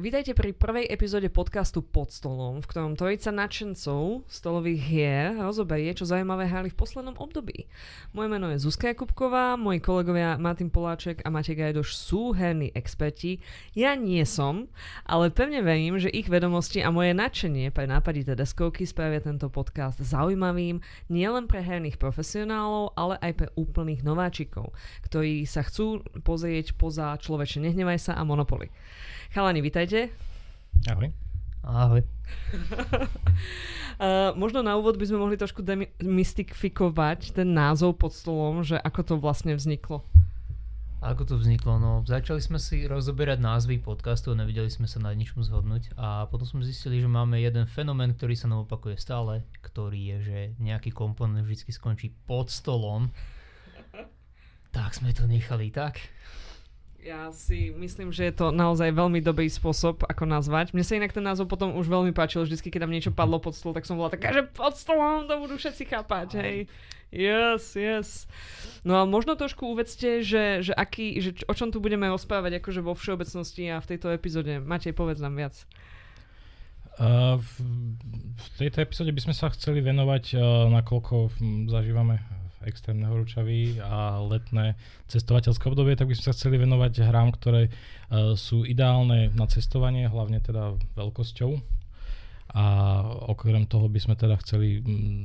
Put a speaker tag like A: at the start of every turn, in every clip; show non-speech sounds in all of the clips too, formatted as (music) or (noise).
A: Vítajte pri prvej epizóde podcastu Pod stolom, v ktorom trojica nadšencov stolových hier rozoberie, čo zaujímavé hrali v poslednom období. Moje meno je Zuzka Jakubková, moji kolegovia Martin Poláček a Matej Gajdoš sú herní experti. Ja nie som, ale pevne verím, že ich vedomosti a moje nadšenie pre nápadité deskovky spravia tento podcast zaujímavým nielen pre herných profesionálov, ale aj pre úplných nováčikov, ktorí sa chcú pozrieť poza človeče Nehnevaj sa a Monopoly. Chalani, vitajte.
B: Ahoj.
C: Ahoj.
A: uh, (laughs) možno na úvod by sme mohli trošku demystifikovať ten názov pod stolom, že ako to vlastne vzniklo.
C: Ako to vzniklo? No, začali sme si rozoberať názvy podcastu, nevideli sme sa na ničom zhodnúť a potom sme zistili, že máme jeden fenomén, ktorý sa nám opakuje stále, ktorý je, že nejaký komponent vždy skončí pod stolom. Tak sme to nechali tak.
A: Ja si myslím, že je to naozaj veľmi dobrý spôsob, ako nazvať. Mne sa inak ten názov potom už veľmi páčil. Vždycky, keď tam niečo padlo pod stôl, tak som bola taká, že pod stolom to budú všetci chápať, hej. Yes, yes. No a možno trošku uvedzte, že, že, aký, že o čom tu budeme rozprávať akože vo všeobecnosti a v tejto epizóde. Matej, povedz nám viac.
B: V, tejto epizóde by sme sa chceli venovať, nakoľko zažívame extrémne horúčavy a letné cestovateľské obdobie, tak by sme sa chceli venovať hrám, ktoré uh, sú ideálne na cestovanie, hlavne teda veľkosťou. A okrem toho by sme teda chceli mm,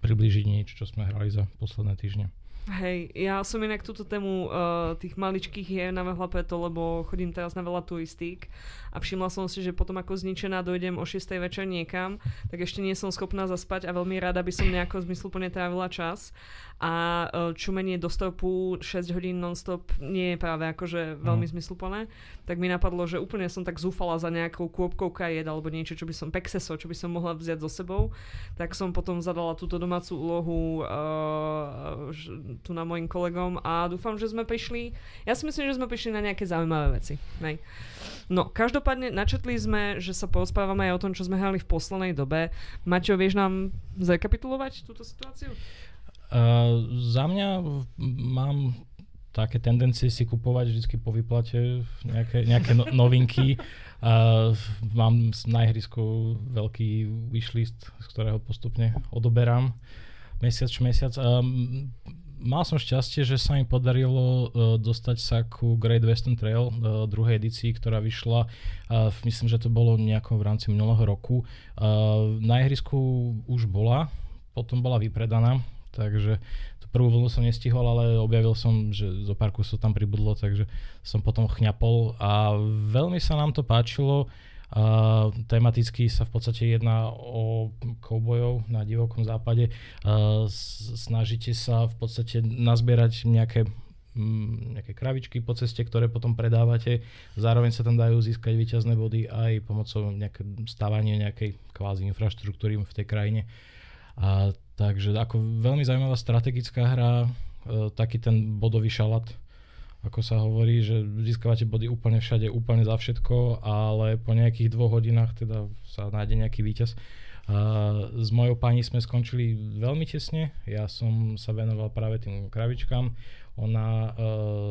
B: priblížiť niečo, čo sme hrali za posledné týždne.
A: Hej, ja som inak túto tému uh, tých maličkých hier navrhla preto, lebo chodím teraz na veľa turistík a všimla som si, že potom ako zničená dojdem o 6. večer niekam, tak ešte nie som schopná zaspať a veľmi rada by som nejako zmysluplne trávila čas a uh, čumenie do stopu 6 hodín non-stop nie je práve akože veľmi mm. zmysluplné, tak mi napadlo, že úplne som tak zúfala za nejakou kôpkou kajet alebo niečo, čo by som, pexeso, čo by som mohla vziať so sebou, tak som potom zadala túto domácu úlohu uh, tu na mojim kolegom a dúfam, že sme prišli, ja si myslím, že sme prišli na nejaké zaujímavé veci. Nej. No, každopádne načetli sme, že sa porozprávame aj o tom, čo sme hrali v poslednej dobe. Maťo, vieš nám zrekapitulovať túto situáciu?
B: Uh, za mňa mám také tendencie si kupovať vždy po vyplate nejaké, nejaké no, novinky. Uh, mám na ihrisku veľký wishlist, z ktorého postupne odoberám mesiac čo mesiac. Um, mal som šťastie, že sa mi podarilo uh, dostať sa ku Great Western Trail uh, druhej edícii, ktorá vyšla, uh, myslím, že to bolo nejako v rámci minulého roku. Uh, na ihrisku už bola, potom bola vypredaná, takže tú prvú vlnu som nestihol, ale objavil som, že zo pár kusov tam pribudlo, takže som potom chňapol a veľmi sa nám to páčilo. Tematicky sa v podstate jedná o koubojov na divokom západe. Uh, snažíte sa v podstate nazbierať nejaké mm, nejaké kravičky po ceste, ktoré potom predávate. Zároveň sa tam dajú získať výťazné body aj pomocou nejaké stávania nejakej kvázi infraštruktúry v tej krajine. A, takže ako veľmi zaujímavá strategická hra, e, taký ten bodový šalat, ako sa hovorí, že získavate body úplne všade, úplne za všetko, ale po nejakých dvoch hodinách teda sa nájde nejaký víťaz. S mojou pani sme skončili veľmi tesne. Ja som sa venoval práve tým kravičkám. Ona uh,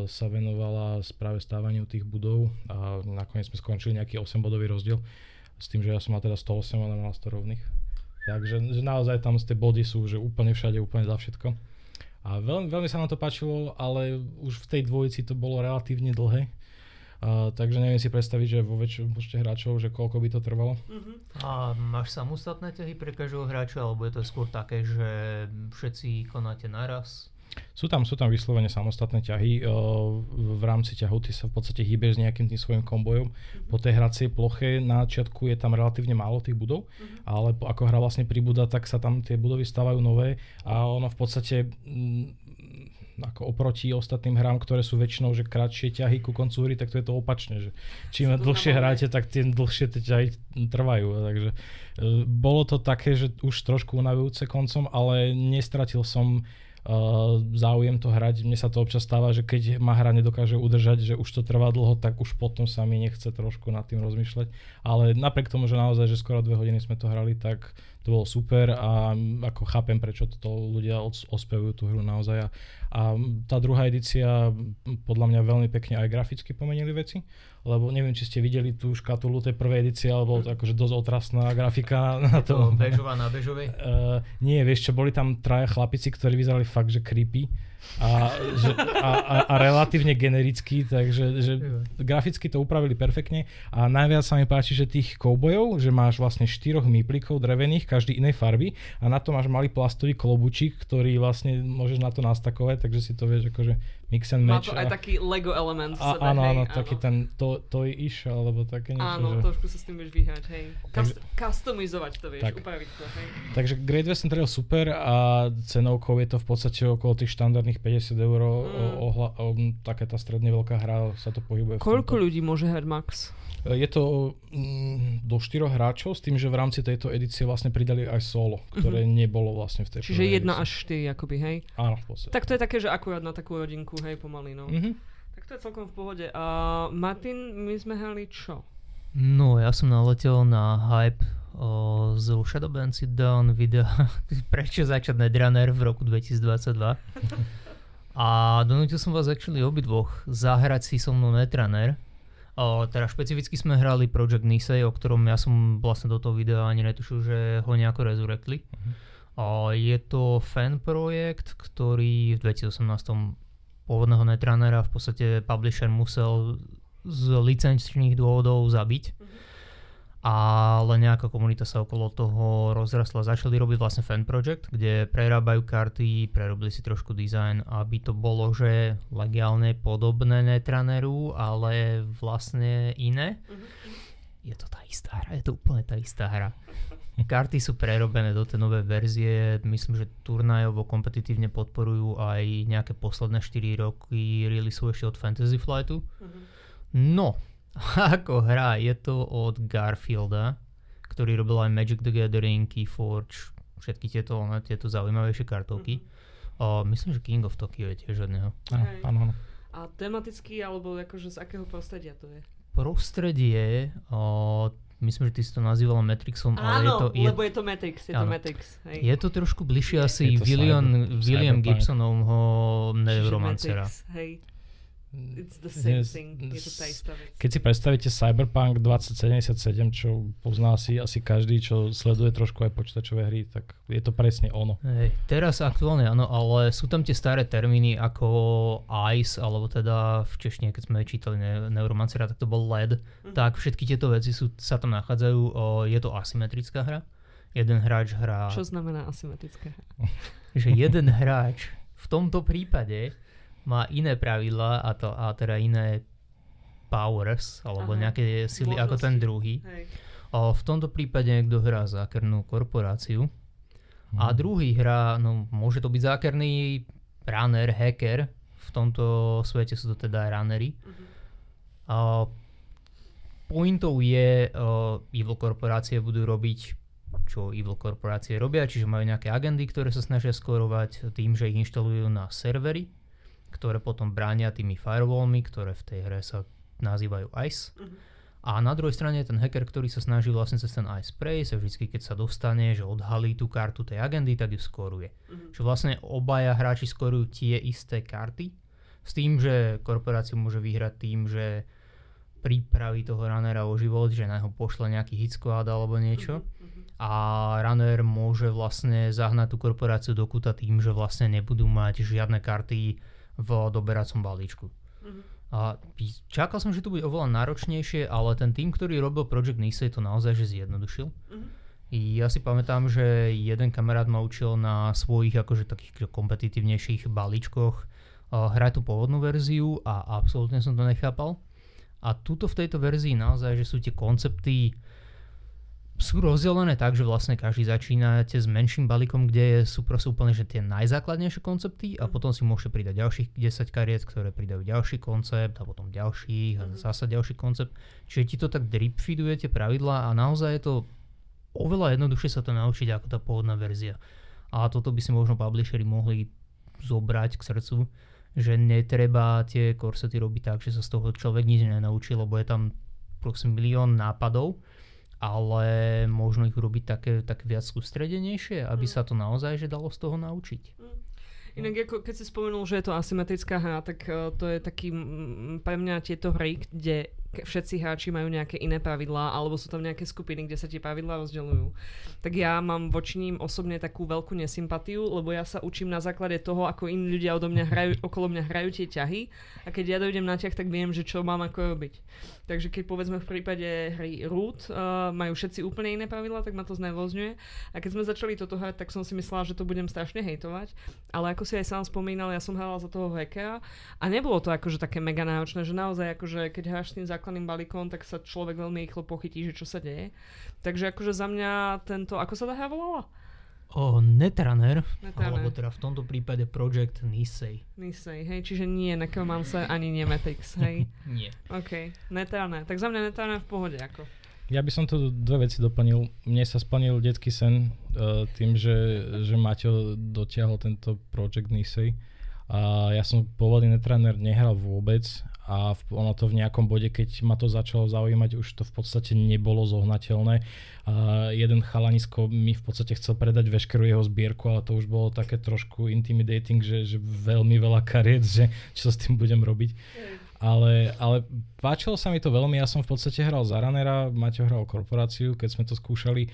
B: sa venovala práve stávaniu tých budov a nakoniec sme skončili nejaký 8-bodový rozdiel s tým, že ja som mal teda 108, ona mala 100 rovných. Takže že naozaj tam tie body sú že úplne všade, úplne za všetko. A veľmi, veľmi sa nám to páčilo, ale už v tej dvojici to bolo relatívne dlhé. Uh, takže neviem si predstaviť, že vo väčšom počte hráčov, že koľko by to trvalo. Uh-huh.
C: A máš samostatné ťahy pre každého hráča, alebo je to skôr také, že všetci konáte naraz?
B: Sú tam, sú tam vyslovene samostatné ťahy. V rámci ťahu ty sa v podstate hýbeš s nejakým tým svojim kombojom. Po tej hracej ploche na začiatku je tam relatívne málo tých budov, uh-huh. ale ako hra vlastne pribúda, tak sa tam tie budovy stávajú nové a ono v podstate ako oproti ostatným hrám, ktoré sú väčšinou že kratšie ťahy ku koncu hry, tak to je to opačne, že čím dlhšie hráte, tak tým dlhšie tie ťahy trvajú. Takže e, bolo to také, že už trošku unavujúce koncom, ale nestratil som záujem to hrať. Mne sa to občas stáva, že keď ma hra nedokáže udržať, že už to trvá dlho, tak už potom sa mi nechce trošku nad tým rozmýšľať. Ale napriek tomu, že naozaj, že skoro dve hodiny sme to hrali, tak to bolo super a ako chápem, prečo to ľudia ospevujú tú hru naozaj. A, a tá druhá edícia podľa mňa veľmi pekne aj graficky pomenili veci lebo neviem, či ste videli tú škatulu tej prvej edície, alebo to akože dosť otrasná grafika (laughs)
C: na to. bežová na bežovej? Uh, (laughs)
B: nie, vieš čo, boli tam traja chlapici, ktorí vyzerali fakt, že creepy a, že, a, a, a relatívne generický, takže že graficky to upravili perfektne. A najviac sa mi páči, že tých koubojov, že máš vlastne štyroch míplikov drevených, každý inej farby a na to máš malý plastový klobučík, ktorý vlastne môžeš na to nastakovať, takže si to vieš akože mix and match.
A: Má to aj taký Lego element v
B: sebe, áno, áno, taký ten to, toy ish, alebo také niečo.
A: Áno, že... trošku sa s tým vieš vyhrať, hej. Kast- takže, customizovať to vieš, tak. upraviť to, hej.
B: Takže Great Western Trail super a cenovkou je to v podstate okolo tých štandardných 50 eur. Mm. Ohla, o, taká tá stredne veľká hra sa to pohybuje.
A: Koľko ľudí môže hrať max?
B: Je to mm, do štyroch hráčov s tým, že v rámci tejto edície vlastne pridali aj solo, ktoré mm-hmm. nebolo vlastne v tej
A: Čiže jedna až štyri akoby, hej?
B: Áno, v podstate.
A: Tak to je také, že akurát na takú rodinku, hej, pomaly, no. Mm-hmm. Tak to je celkom v pohode. Uh, Martin, my sme hrali čo?
C: No, ja som naletel na hype o, z Shadow Sit Down videa (laughs) Prečo začať Netrunner v roku 2022. A donútil som vás actually obidvoch zahrať si so mnou Netrunner O, teda špecificky sme hrali Project Nisei, o ktorom ja som vlastne do toho videa ani netušil, že ho nejako rezurekli. Uh-huh. O, je to fan projekt, ktorý v 2018 pôvodného Netrunnera v podstate publisher musel z licenčných dôvodov zabiť. Uh-huh ale nejaká komunita sa okolo toho rozrastla. Začali robiť vlastne fan project, kde prerábajú karty, prerobili si trošku dizajn, aby to bolo, že legálne podobné Netrunneru, ale vlastne iné. Je to tá istá hra, je to úplne tá istá hra. Karty sú prerobené do tej nové verzie, myslím, že turnajovo kompetitívne podporujú aj nejaké posledné 4 roky release ešte od Fantasy Flightu. No, (laughs) ako hra, je to od Garfielda, ktorý robil aj Magic the Gathering, Keyforge, všetky tieto, ne, tieto zaujímavejšie kartovky. Mm-hmm. O, myslím, že King of Tokyo je tiež od neho.
B: Áno,
A: A tematický, alebo akože z akého prostredia to je?
C: Prostredie, o, myslím, že ty si to nazývala Matrixom,
A: Áno,
C: ale je to...
A: Je, lebo je to Matrix, je áno. to Matrix. Hej.
C: Je to trošku bližšie asi William, William Gibsonovho Neuromancera.
A: Matrix, hej. It's the same thing. Je to tá istá vec.
B: Keď si predstavíte Cyberpunk 2077, čo pozná si asi každý, čo sleduje trošku aj počítačové hry, tak je to presne ono.
C: Hej, teraz aktuálne áno, ale sú tam tie staré termíny ako ICE, alebo teda v češtine, keď sme čítali ne- Neuromancera, tak to bol LED. Mm-hmm. Tak všetky tieto veci sú, sa tam nachádzajú. O, je to asymetrická hra. Jeden hráč hrá...
A: Čo znamená asymetrická hra? (laughs)
C: že jeden hráč v tomto prípade má iné pravidlá a, to, a teda iné powers, alebo Aha, nejaké sily ako ten druhý. O, v tomto prípade niekto hrá zákernú korporáciu hmm. a druhý hrá, no môže to byť zákerný runner, hacker, v tomto svete sú to teda runnery. Uh-huh. A pointov je, uh, evil korporácie budú robiť čo evil korporácie robia, čiže majú nejaké agendy, ktoré sa snažia skorovať tým, že ich inštalujú na servery ktoré potom bránia tými firewallmi, ktoré v tej hre sa nazývajú ICE. Uh-huh. A na druhej strane ten hacker, ktorý sa snaží vlastne cez ten ICE sa vždy, keď sa dostane, že odhalí tú kartu tej agendy, tak ju skoruje. Uh-huh. Čiže vlastne obaja hráči skorujú tie isté karty, s tým, že korporácia môže vyhrať tým, že pripraví toho runnera o život, že na ho pošle nejaký hit squad alebo niečo. Uh-huh. A runner môže vlastne zahnať tú korporáciu do kuta tým, že vlastne nebudú mať žiadne karty v doberacom balíčku. Mm-hmm. A čakal som, že to bude oveľa náročnejšie, ale ten tým, ktorý robil Project Nisei, to naozaj že zjednodušil. Mm-hmm. Ja si pamätám, že jeden kamarát ma učil na svojich akože takých kompetitívnejších balíčkoch hrať tú pôvodnú verziu a absolútne som to nechápal. A tuto v tejto verzii naozaj, že sú tie koncepty sú rozdelené tak, že vlastne každý začínate s menším balíkom, kde sú proste úplne že tie najzákladnejšie koncepty a mhm. potom si môžete pridať ďalších 10 kariet, ktoré pridajú ďalší koncept a potom ďalších a mhm. zasa ďalší koncept. Čiže ti to tak drip feedujete pravidlá a naozaj je to oveľa jednoduchšie sa to naučiť ako tá pôvodná verzia. A toto by si možno publishery mohli zobrať k srdcu, že netreba tie korsety robiť tak, že sa z toho človek nič nenaučí, lebo je tam proste milión nápadov, ale možno ich urobiť také, také viac sústredenejšie, aby
A: Mm.
C: sa to naozaj že dalo z toho naučiť.
A: Inak ako, keď si spomenul, že je to asymetrická hra, tak uh, to je taký mm, pre mňa tieto hry, kde všetci hráči majú nejaké iné pravidlá, alebo sú tam nejaké skupiny, kde sa tie pravidlá rozdeľujú. Tak ja mám voči ním osobne takú veľkú nesympatiu, lebo ja sa učím na základe toho, ako iní ľudia odo mňa hrajú, okolo mňa hrajú tie ťahy a keď ja dojdem na ťah, tak viem, že čo mám ako robiť. Takže keď povedzme v prípade hry Root uh, majú všetci úplne iné pravidlá, tak ma to znervozňuje. A keď sme začali toto hrať, tak som si myslela, že to budem strašne hejtovať. Ale ako si aj sám spomínal, ja som hrala za toho hackera a nebolo to akože také mega náročné, že naozaj akože keď hráš s tým základným balíkom, tak sa človek veľmi rýchlo pochytí, že čo sa deje. Takže akože za mňa tento, ako sa tá hra volala?
C: O, Netrunner,
A: Netrunner.
C: alebo teda v tomto prípade Project Nisei.
A: Nisei, hej, čiže nie Necromancer ani nie Matrix, hej. (laughs)
C: Nie.
A: OK, Netrunner. Tak za mňa Netrunner v pohode, ako.
B: Ja by som tu dve veci doplnil. Mne sa splnil detský sen uh, tým, že, že Maťo dotiahol tento Project Nisei. A ja som pôvodný netrainer nehral vôbec a ono to v nejakom bode, keď ma to začalo zaujímať, už to v podstate nebolo zohnateľné. A jeden chalanisko mi v podstate chcel predať veškerú jeho zbierku, ale to už bolo také trošku intimidating, že, že veľmi veľa kariet, že čo s tým budem robiť. Ale, ale páčilo sa mi to veľmi, ja som v podstate hral za runnera, Maťo hral korporáciu, keď sme to skúšali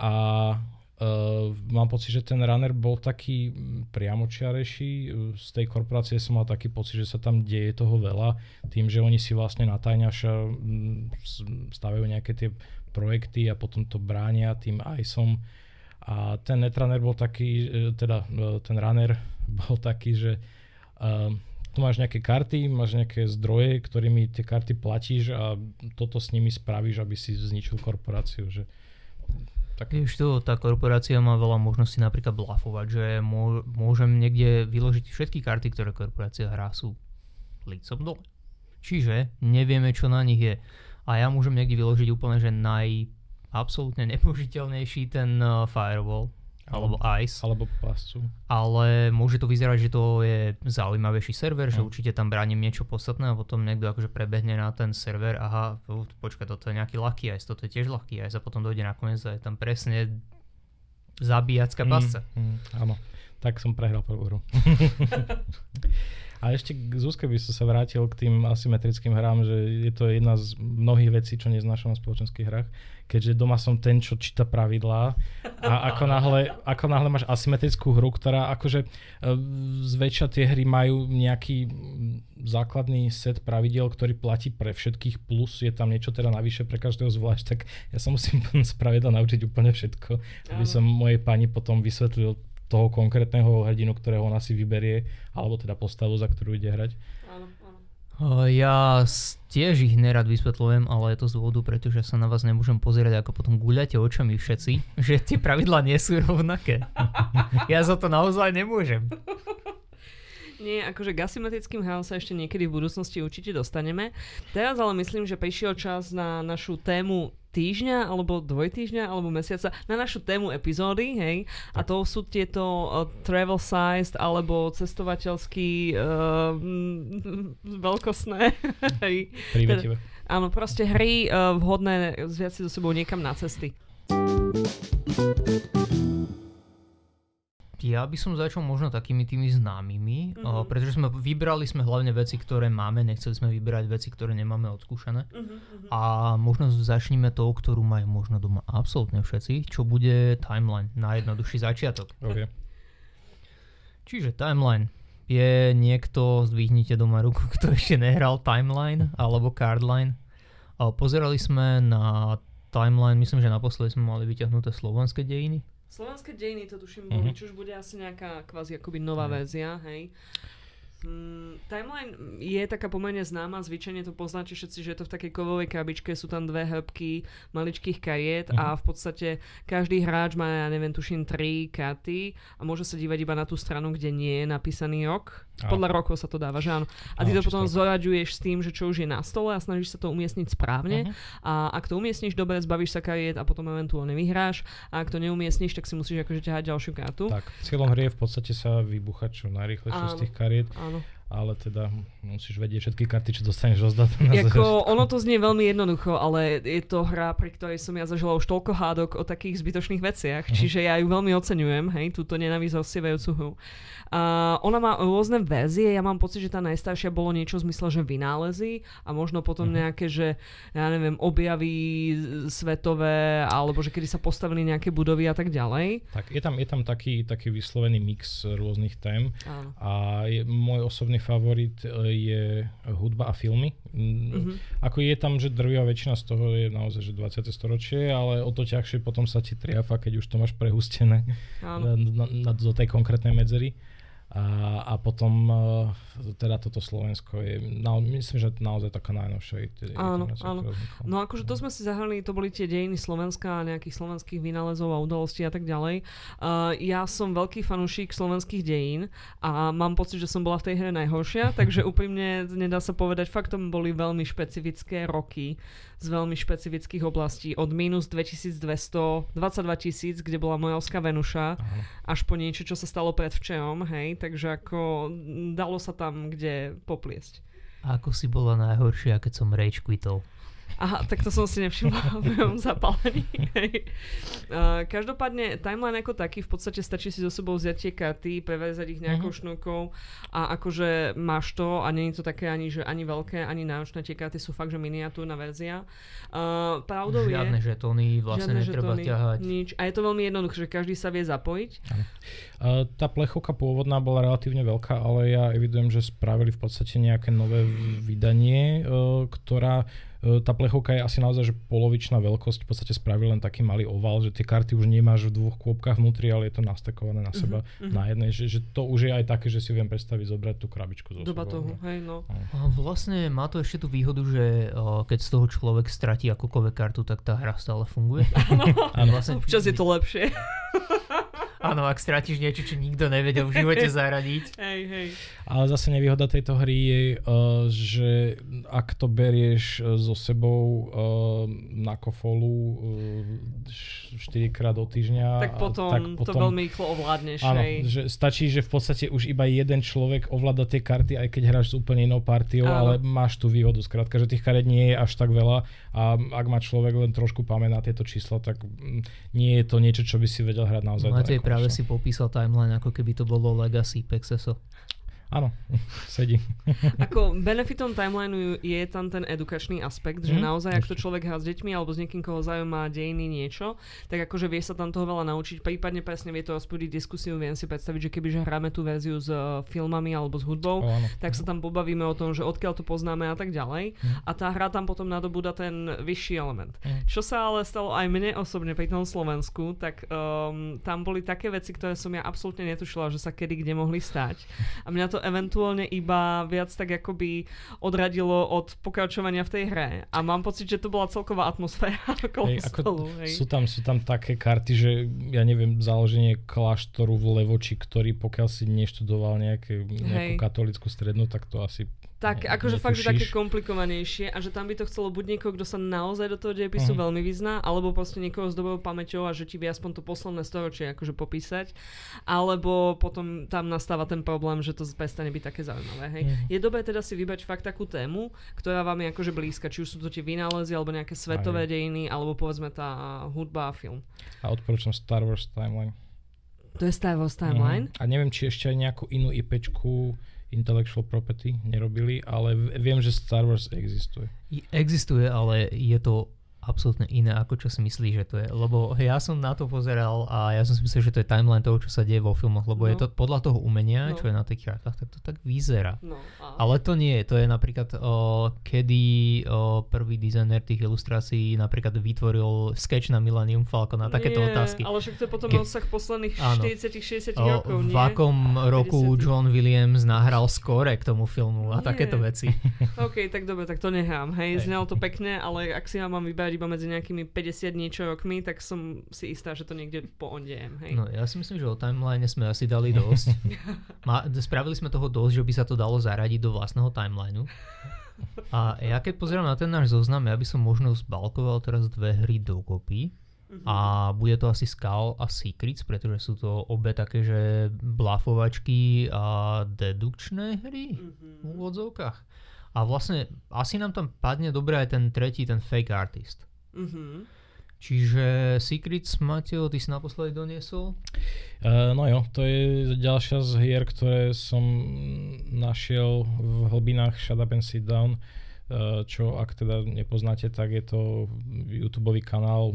B: a uh, mám pocit, že ten runner bol taký mm, priamočiarejší, z tej korporácie som mal taký pocit, že sa tam deje toho veľa, tým, že oni si vlastne na tajňaša mm, stavajú nejaké tie projekty a potom to bránia tým ISom a ten netrunner bol taký, teda ten runner (laughs) bol taký, že uh, tu máš nejaké karty, máš nejaké zdroje, ktorými tie karty platíš a toto s nimi spravíš, aby si zničil korporáciu. Že... Tak,
C: Vieš to, tá korporácia má veľa možností napríklad blafovať, že mô, môžem niekde vyložiť všetky karty, ktoré korporácia hrá sú lícom dole. Čiže nevieme, čo na nich je. A ja môžem niekde vyložiť úplne, že naj absolútne nepoužiteľnejší ten uh, firewall alebo ICE,
B: alebo pascu.
C: ale môže to vyzerať, že to je zaujímavejší server, že
B: No.
C: určite tam bránim niečo podstatné a potom niekto akože prebehne na ten server, aha, počkaj, toto je nejaký ľahký ICE, toto je tiež ľahký ICE a potom dojde nakoniec a je tam presne zabíjacká pasca.
B: Mm, mm, áno, tak som prehral prvú hru. (laughs) A ešte k Zuzke by som sa vrátil k tým asymetrickým hrám, že je to jedna z mnohých vecí, čo neznášam na spoločenských hrách, keďže doma som ten, čo číta pravidlá a ako náhle, ako náhle máš asymetrickú hru, ktorá akože e, zväčša tie hry majú nejaký základný set pravidel, ktorý platí pre všetkých, plus je tam niečo teda navyše pre každého zvlášť, tak ja sa musím (laughs) z pravidla naučiť úplne všetko, aby som mojej pani potom vysvetlil toho konkrétneho hrdinu, ktorého ona si vyberie, alebo teda postavu, za ktorú ide hrať.
A: Áno, áno.
C: Uh, Ja s- tiež ich nerad vysvetľujem, ale je to z dôvodu, pretože sa na vás nemôžem pozerať, ako potom guľate očami všetci, (laughs) že tie pravidlá nie sú rovnaké. (laughs) Ja za to naozaj nemôžem.
A: Nie, akože k asymetrickým hrám sa ešte niekedy v budúcnosti určite dostaneme. Teraz ale myslím, že prišiel čas na našu tému týždňa, alebo dvojtýždňa, alebo mesiaca, na našu tému epizódy, hej. A to sú tieto uh, travel sized, alebo cestovateľský uh, mm, veľkosné, (laughs) hej.
B: Prívetivé.
A: Áno, proste hry uh, vhodné zviať si so sebou niekam na cesty.
C: Ja by som začal možno takými tými známymi,
A: Mhm.
C: uh, pretože sme vybrali sme hlavne veci, ktoré máme, nechceli sme vybrať veci, ktoré nemáme odskúšané.
A: Uh-huh,
C: A možno začneme tou, ktorú majú možno doma absolútne všetci, čo bude timeline, najjednoduchší začiatok.
B: Okay.
C: Čiže timeline. Je niekto, zdvihnite doma ruku, (laughs) kto ešte nehral timeline alebo cardline. A pozerali sme na timeline, myslím, že naposledy sme mali vyťahnuté slovenské dejiny.
A: Slovenské dejiny to tuším boli,
B: Mhm.
A: čo už bude asi nejaká kvázi akoby nová
B: Mhm.
A: verzia, hej. Mm, Timeline je taká pomerne známa, zvyčajne to poznáte všetci, že je to v takej kovovej krabičke, sú tam dve hĺbky maličkých kariet uh-huh. a v podstate každý hráč má, ja neviem, tuším, tri karty a môže sa dívať iba na tú stranu, kde nie je napísaný rok. Podľa a. rokov sa to dáva, že áno. A ty a, to potom zoraďuješ s tým, že čo už je na stole a snažíš sa to umiestniť správne. Uh-huh. A ak to umiestniš dobre, zbavíš sa kariet a potom eventuálne vyhráš. A ak to neumiestniš, tak si musíš akože ťahať ďalšiu kartu.
B: Tak, cieľom hry je v podstate sa vybuchať čo najrychlejšie z tých kariet.
A: Áno
B: ale teda musíš vedieť všetky karty, čo dostaneš rozdaté na
A: Jako, ono to znie veľmi jednoducho, ale je to hra, pri ktorej som ja zažila už toľko hádok o takých zbytočných veciach, uh-huh. čiže ja ju veľmi oceňujem, hej, túto nenávisť hru. Uh, ona má rôzne verzie, ja mám pocit, že tá najstaršia bolo niečo v zmysle, že vynálezy a možno potom uh-huh. nejaké, že ja neviem, objavy svetové, alebo že kedy sa postavili nejaké budovy a tak ďalej.
B: Tak je tam, je tam taký, taký vyslovený mix rôznych tém uh-huh. a je, môj osobný favorit e, je hudba a filmy. Uh-huh. Ako je tam, že drvia väčšina z toho je naozaj, že 20. storočie, ale o to ťažšie potom sa ti triafa, keď už to máš prehustené na, na, na, do tej konkrétnej medzery. A, a potom uh, teda toto Slovensko je, na, myslím, že naozaj taká najnovšia.
A: Áno, áno. No akože to sme si zahrali, to boli tie dejiny Slovenska a nejakých slovenských vynálezov a udalostí a tak ďalej. Uh, ja som veľký fanúšik slovenských dejín a mám pocit, že som bola v tej hre najhoršia, takže (laughs) úprimne nedá sa povedať, fakt to boli veľmi špecifické roky z veľmi špecifických oblastí. Od minus 2200, 22 tisíc, kde bola Mojavská Venuša, Aha. až po niečo, čo sa stalo predvčerom, hej, takže ako dalo sa tam kde popliesť.
C: A ako si bola najhoršia, keď som rage quitol?
A: Aha, tak to som si nevšimla v mojom zapálení. uh, každopádne, timeline ako taký, v podstate stačí si so sebou vziať tie karty, prevezať ich nejakou mm-hmm. šnúkou a akože máš to a nie je to také ani, že ani veľké, ani náročné, tie karty sú fakt, že miniatúrna verzia. Uh, pravdou
C: žiadne
A: je...
C: žetóny, vlastne žiadne netreba žetóny, ťahať.
A: Nič. A je to veľmi jednoduché, že každý sa vie zapojiť.
B: Uh, tá plechovka pôvodná bola relatívne veľká, ale ja evidujem, že spravili v podstate nejaké nové vydanie, uh, ktorá tá plechovka je asi naozaj že polovičná veľkosť, v podstate spravil len taký malý oval, že tie karty už nemáš v dvoch kôpkach vnútri, ale je to nastekované na seba uh-huh, na jednej, že, že to už je aj také, že si viem predstaviť zobrať tú krabičku zo
A: Doba toho, hej no.
C: A vlastne má to ešte tú výhodu, že o, keď z toho človek stratí akokoľvek kartu, tak tá hra stále funguje.
A: Áno, (laughs) vlastne, občas je to lepšie. (laughs)
C: Áno, ak stratíš niečo, čo nikto nevedel v živote (laughs) zaradiť.
A: Hej, hej.
B: Ale zase nevýhoda tejto hry je, uh, že ak to berieš uh, so sebou uh, na kofolu uh, 4 krát do týždňa,
A: tak potom, tak potom to veľmi rýchlo ovládneš.
B: Áno, hej. že stačí, že v podstate už iba jeden človek ovláda tie karty, aj keď hráš s úplne inou partiou, áno. ale máš tú výhodu. Skrátka, že tých kariet nie je až tak veľa a ak má človek len trošku pamäť na tieto čísla, tak mm, nie je to niečo, čo by si vedel hrať naozaj.
C: Matej práve si popísal timeline, ako keby to bolo Legacy Pexeso.
B: Áno, sedí.
A: Ako benefitom timelineu je tam ten edukačný aspekt, mm, že mhm, naozaj, ak to človek hrá s deťmi alebo s niekým, koho zaujíma dejiny niečo, tak akože vie sa tam toho veľa naučiť, prípadne presne vie to rozpúdiť diskusiu, viem si predstaviť, že keby že hráme tú verziu s uh, filmami alebo s hudbou, oh, tak sa tam pobavíme o tom, že odkiaľ to poznáme a tak ďalej. Mm. A tá hra tam potom nadobúda ten vyšší element. Mm. Čo sa ale stalo aj mne osobne pri tom Slovensku, tak um, tam boli také veci, ktoré som ja absolútne netušila, že sa kedy kde mohli stať. A mňa to eventuálne iba viac tak akoby odradilo od pokračovania v tej hre. A mám pocit, že to bola celková atmosféra (laughs) okolo hej, ako stolu. Hej.
B: Sú, tam, sú tam také karty, že ja neviem, založenie kláštoru v Levoči, ktorý pokiaľ si neštudoval nejaké, nejakú hej. katolickú strednú, tak to asi
A: tak, ne, akože fakt, že také komplikovanejšie a že tam by to chcelo buď niekoho, kto sa naozaj do toho dejepisu uh-huh. veľmi vyzná, alebo proste niekoho s dobrou pamäťou a že ti vie aspoň to posledné storočie akože popísať, alebo potom tam nastáva ten problém, že to prestane byť také zaujímavé. Hej. Uh-huh. Je dobré teda si vybrať fakt takú tému, ktorá vám je akože blízka, či už sú to tie vynálezy, alebo nejaké svetové Aj. dejiny, alebo povedzme tá hudba a film.
B: A odporúčam Star Wars Timeline.
A: To je Star Wars Timeline?
B: Uh-huh. A neviem, či ešte aj nejakú inú IPčku intellectual property nerobili, ale viem, že Star Wars existuje.
C: Existuje, ale je to absolútne iné, ako čo si myslí, že to je. Lebo ja som na to pozeral a ja som si myslel, že to je timeline toho, čo sa deje vo filmoch, lebo no. je to podľa toho umenia, no. čo je na tých kartách, tak to tak vyzerá.
A: No,
C: a... Ale to nie je. To je napríklad, o, kedy o, prvý dizajner tých ilustrácií napríklad vytvoril sketch na Millennium Falcon a takéto
A: nie,
C: otázky.
A: Ale však to je potom Ke... rozsah posledných 40-60 rokov, nie?
C: V akom roku 50. John Williams nahral skore k tomu filmu a nie. takéto veci. (laughs)
A: OK, tak dobre, tak to nechám. Hej, znelo to pekne, ale ak si ja mám vybrať iba medzi nejakými 50 niečo rokmi, tak som si istá, že to niekde po ondejem. Hej.
C: No ja si myslím, že o timeline sme asi dali dosť. (laughs) Ma, spravili sme toho dosť, že by sa to dalo zaradiť do vlastného timelineu. A ja keď pozerám na ten náš zoznam, ja by som možno zbalkoval teraz dve hry dokopy. Uh-huh. A bude to asi Skull a Secrets, pretože sú to obe také, že blafovačky a dedukčné hry uh-huh. v úvodzovkách. A vlastne asi nám tam padne dobre aj ten tretí, ten Fake Artist. Uh-huh. Čiže Secrets, Mateo, ty si naposledy doniesol?
B: Uh, no jo, to je ďalšia z hier, ktoré som našiel v hlbinách Shut Up and Sit Down. Uh, čo ak teda nepoznáte, tak je to YouTube kanál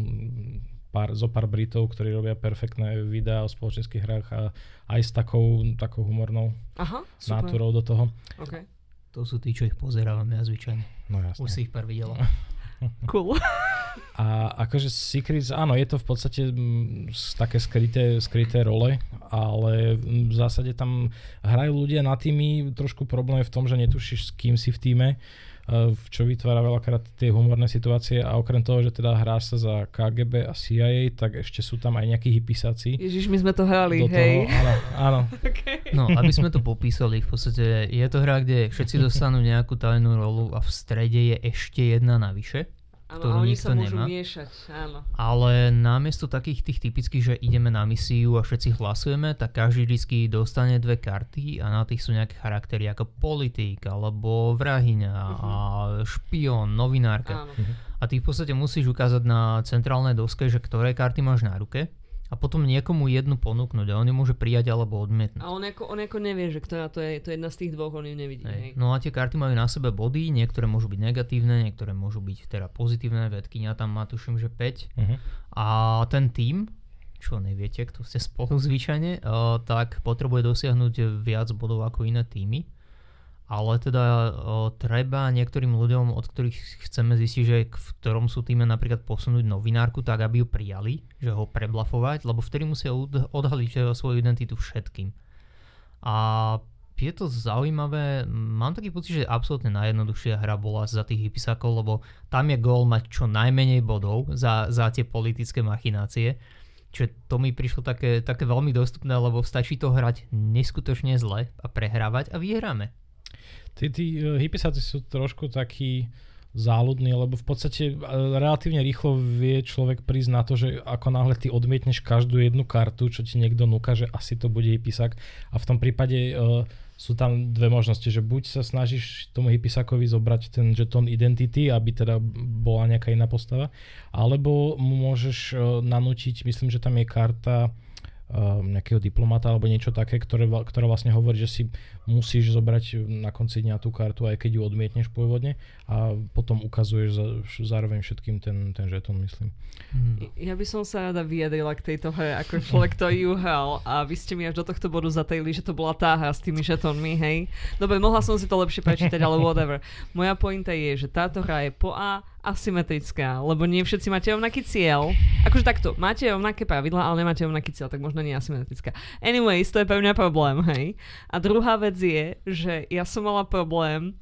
B: pár, zo pár Britov, ktorí robia perfektné videá o spoločenských hrách a aj s takou, takou humornou
A: Aha,
B: náturou do toho.
C: Okay. To sú tí, čo ich pozerávame ja zvyčajne.
B: No jasne.
C: Už si ich pár videla. (laughs)
A: Cool.
B: A akože Secrets, áno, je to v podstate m, také skryté, skryté role, ale v zásade tam hrajú ľudia na týmy, trošku problém je v tom, že netušíš s kým si v týme, čo vytvára veľakrát tie humorné situácie a okrem toho, že teda hráš sa za KGB a CIA, tak ešte sú tam aj nejakí hypisáci.
A: Ježiš, my sme to hrali, do hej.
B: Toho, áno, áno. (laughs)
A: okay.
C: No, aby sme to popísali, v podstate je to hra, kde všetci dostanú nejakú tajnú rolu a v strede je ešte jedna navyše
A: Áno,
C: ktorú
A: oni
C: nikto
A: sa môžu
C: nemá.
A: miešať, áno.
C: Ale namiesto takých tých typických, že ideme na misiu a všetci hlasujeme, tak každý vždy dostane dve karty a na tých sú nejaké charaktery ako politik, alebo vrahyňa, uh-huh. a špión, novinárka.
A: Áno.
C: A ty v podstate musíš ukázať na centrálnej doske, že ktoré karty máš na ruke a potom niekomu jednu ponúknuť a on ju môže prijať alebo odmietnúť.
A: A on ako, on ako nevie, že ktorá to je, to je jedna z tých dvoch, on ju nevidí. Hej. Hej.
C: No a tie karty majú na sebe body, niektoré môžu byť negatívne, niektoré môžu byť teda pozitívne, vedkynia tam má tuším, že 5. Uh-huh.
B: Mhm.
C: A ten tým, čo neviete, kto ste spolu zvyčajne, uh, tak potrebuje dosiahnuť viac bodov ako iné týmy ale teda o, treba niektorým ľuďom, od ktorých chceme zistiť, že v ktorom sú týme napríklad posunúť novinárku tak, aby ju prijali, že ho preblafovať, lebo vtedy musia odhaliť svoju identitu všetkým. A je to zaujímavé, mám taký pocit, že absolútne najjednoduchšia hra bola za tých hypisákov, lebo tam je gól mať čo najmenej bodov za, za tie politické machinácie. Čiže to mi prišlo také, také veľmi dostupné, lebo stačí to hrať neskutočne zle a prehrávať a vyhráme.
B: Tí, tí uh, hypisáci sú trošku takí záľudní, lebo v podstate uh, relatívne rýchlo vie človek prísť na to, že ako náhle ty odmietneš každú jednu kartu, čo ti niekto núka, že asi to bude hypisák a v tom prípade uh, sú tam dve možnosti, že buď sa snažíš tomu hypisákovi zobrať ten žetón identity, aby teda bola nejaká iná postava, alebo môžeš nanútiť, myslím, že tam je karta um, nejakého diplomata alebo niečo také, ktoré, ktoré vlastne hovorí, že si musíš zobrať na konci dňa tú kartu, aj keď ju odmietneš pôvodne a potom ukazuješ za, zároveň všetkým ten, ten žetón, myslím.
A: Hmm. Ja by som sa rada vyjadrila k tejto hre ako človek, ktorý ju hral a vy ste mi až do tohto bodu zatajili, že to bola tá hra s tými žetónmi, hej. Dobre, mohla som si to lepšie prečítať, ale whatever. Moja pointa je, že táto hra je po A asymetrická, lebo nie všetci máte rovnaký cieľ. Akože takto, máte rovnaké pravidla, ale nemáte rovnaký cieľ, tak možno nie asymetrická. Anyways, to je pre mňa problém, hej. A druhá vec je, že ja som mala problém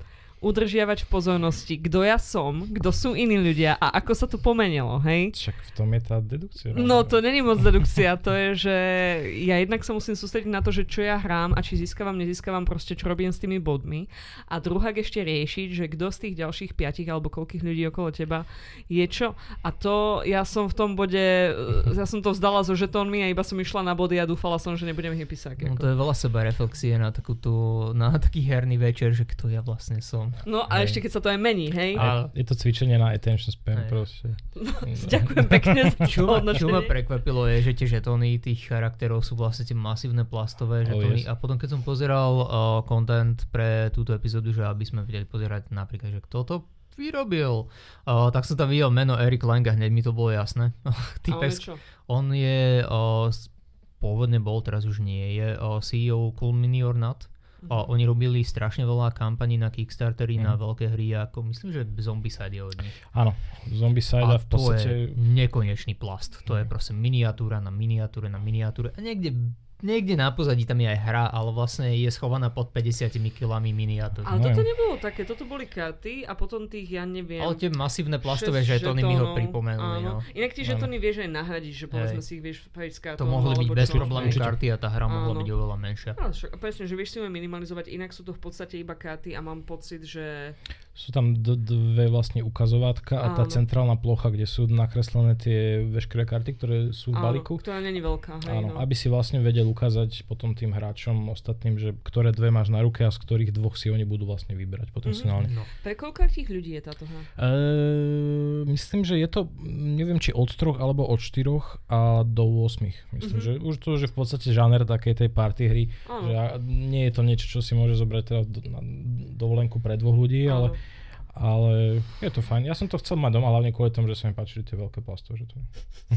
A: udržiavať v pozornosti, kto ja som, kto sú iní ľudia a ako sa to pomenilo, hej?
B: Však v tom je tá dedukcia.
A: No to není moc dedukcia, to je, že ja jednak sa musím sústrediť na to, že čo ja hrám a či získavam, nezískavam proste, čo robím s tými bodmi. A druhá ešte riešiť, že kto z tých ďalších piatich alebo koľkých ľudí okolo teba je čo. A to ja som v tom bode, ja som to vzdala so žetónmi a iba som išla na body a dúfala som, že nebudem písať.
C: No to je veľa seba reflexie na, takúto, na taký herný večer, že kto ja vlastne som.
A: No a
B: Hej.
A: ešte keď sa to aj mení, hej?
C: A-
B: Je to cvičenie na attention span
C: Hej.
B: proste. (laughs)
A: Ďakujem pekne za to
C: Čo ma, čo ma prekvapilo je, že tie žetóny tých charakterov sú vlastne tie masívne plastové
B: Oh,
C: žetóny
B: yes.
C: a potom keď som pozeral uh, content pre túto epizódu, že aby sme vedeli pozerať napríklad, že kto to vyrobil, uh, tak som tam videl meno Eric Lang a hneď mi to bolo jasné.
A: A on je
C: Týpek,
A: čo?
C: on je, uh, pôvodne bol, teraz už nie, je uh, CEO Cool Mini or Not. A
A: Mhm.
C: oni robili strašne veľa kampaní na Kickstartery na
B: Mhm.
C: veľké hry, ako myslím, že Zombicide je od nich.
B: Áno, Zombicide a v
C: to
B: podstate...
C: je nekonečný plast. To je
B: Mhm.
C: proste miniatúra na miniatúre na miniatúre. A niekde, niekde na pozadí tam je aj hra, ale vlastne je schovaná pod 50 kilami miniatúr.
A: Ale toto nebolo také, toto boli karty a potom tých, ja neviem...
C: Ale tie masívne plastové žetóny mi ho pripomenuli.
A: áno.
C: No.
A: Inak tie žetóny vieš aj nahradiť, že povedzme si ich vieš spraviť z
C: To
A: kartónu.
C: mohli byť bez problémov karty a tá hra mohla
A: Áno.
C: byť oveľa menšia.
A: Áno, presne, že vieš si ju minimalizovať, inak sú to v podstate iba karty a mám pocit, že...
B: Sú tam d- dve vlastne ukazovátka a tá
A: Áno.
B: centrálna plocha, kde sú nakreslené tie veškeré karty, ktoré sú v
A: Áno,
B: balíku.
A: ktorá není veľká, hej,
B: Áno,
A: no.
B: aby si vlastne vedel ukázať potom tým hráčom ostatným, že ktoré dve máš na ruke a z ktorých dvoch si oni budú vlastne vyberať potenciálne.
C: No.
A: Pre koľkých ľudí je táto hra?
B: Eee, myslím, že je to, neviem, či od troch alebo od štyroch a do 8. Myslím,
A: Mhm.
B: že už to že v podstate žáner takej tej party hry,
A: Áno.
B: že nie je to niečo, čo si môže zobrať teda do, na dovolenku pre dvoch ľudí,
A: Áno.
B: ale je to fajn. Ja som to chcel mať doma, hlavne kvôli tomu, že sa mi páčili tie veľké plastové žetóny.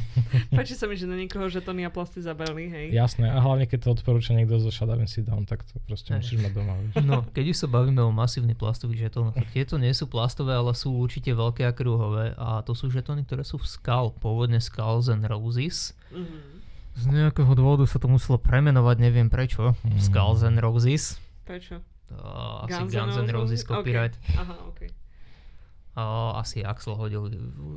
B: (laughs)
A: Páči sa mi, že na niekoho žetóny a plasty zabali, hej.
B: Jasné, a hlavne keď to odporúča niekto zo and Sit Down, tak to proste
C: Hej.
B: musíš mať doma. Vieš.
C: No, keď už sa bavíme o masívnych plastových žetónoch, tak tieto nie sú plastové, ale sú určite veľké a kruhové a to sú žetóny, ktoré sú v Skull, pôvodne Skulls and Roses.
A: Mhm.
C: Z nejakého dôvodu sa to muselo premenovať, neviem prečo.
B: Mm.
C: Skulls and Roses.
A: Prečo?
C: Uh, asi Guns, N' Roses copyright.
A: Okay. Aha, ok.
C: Uh, asi Axel hodil,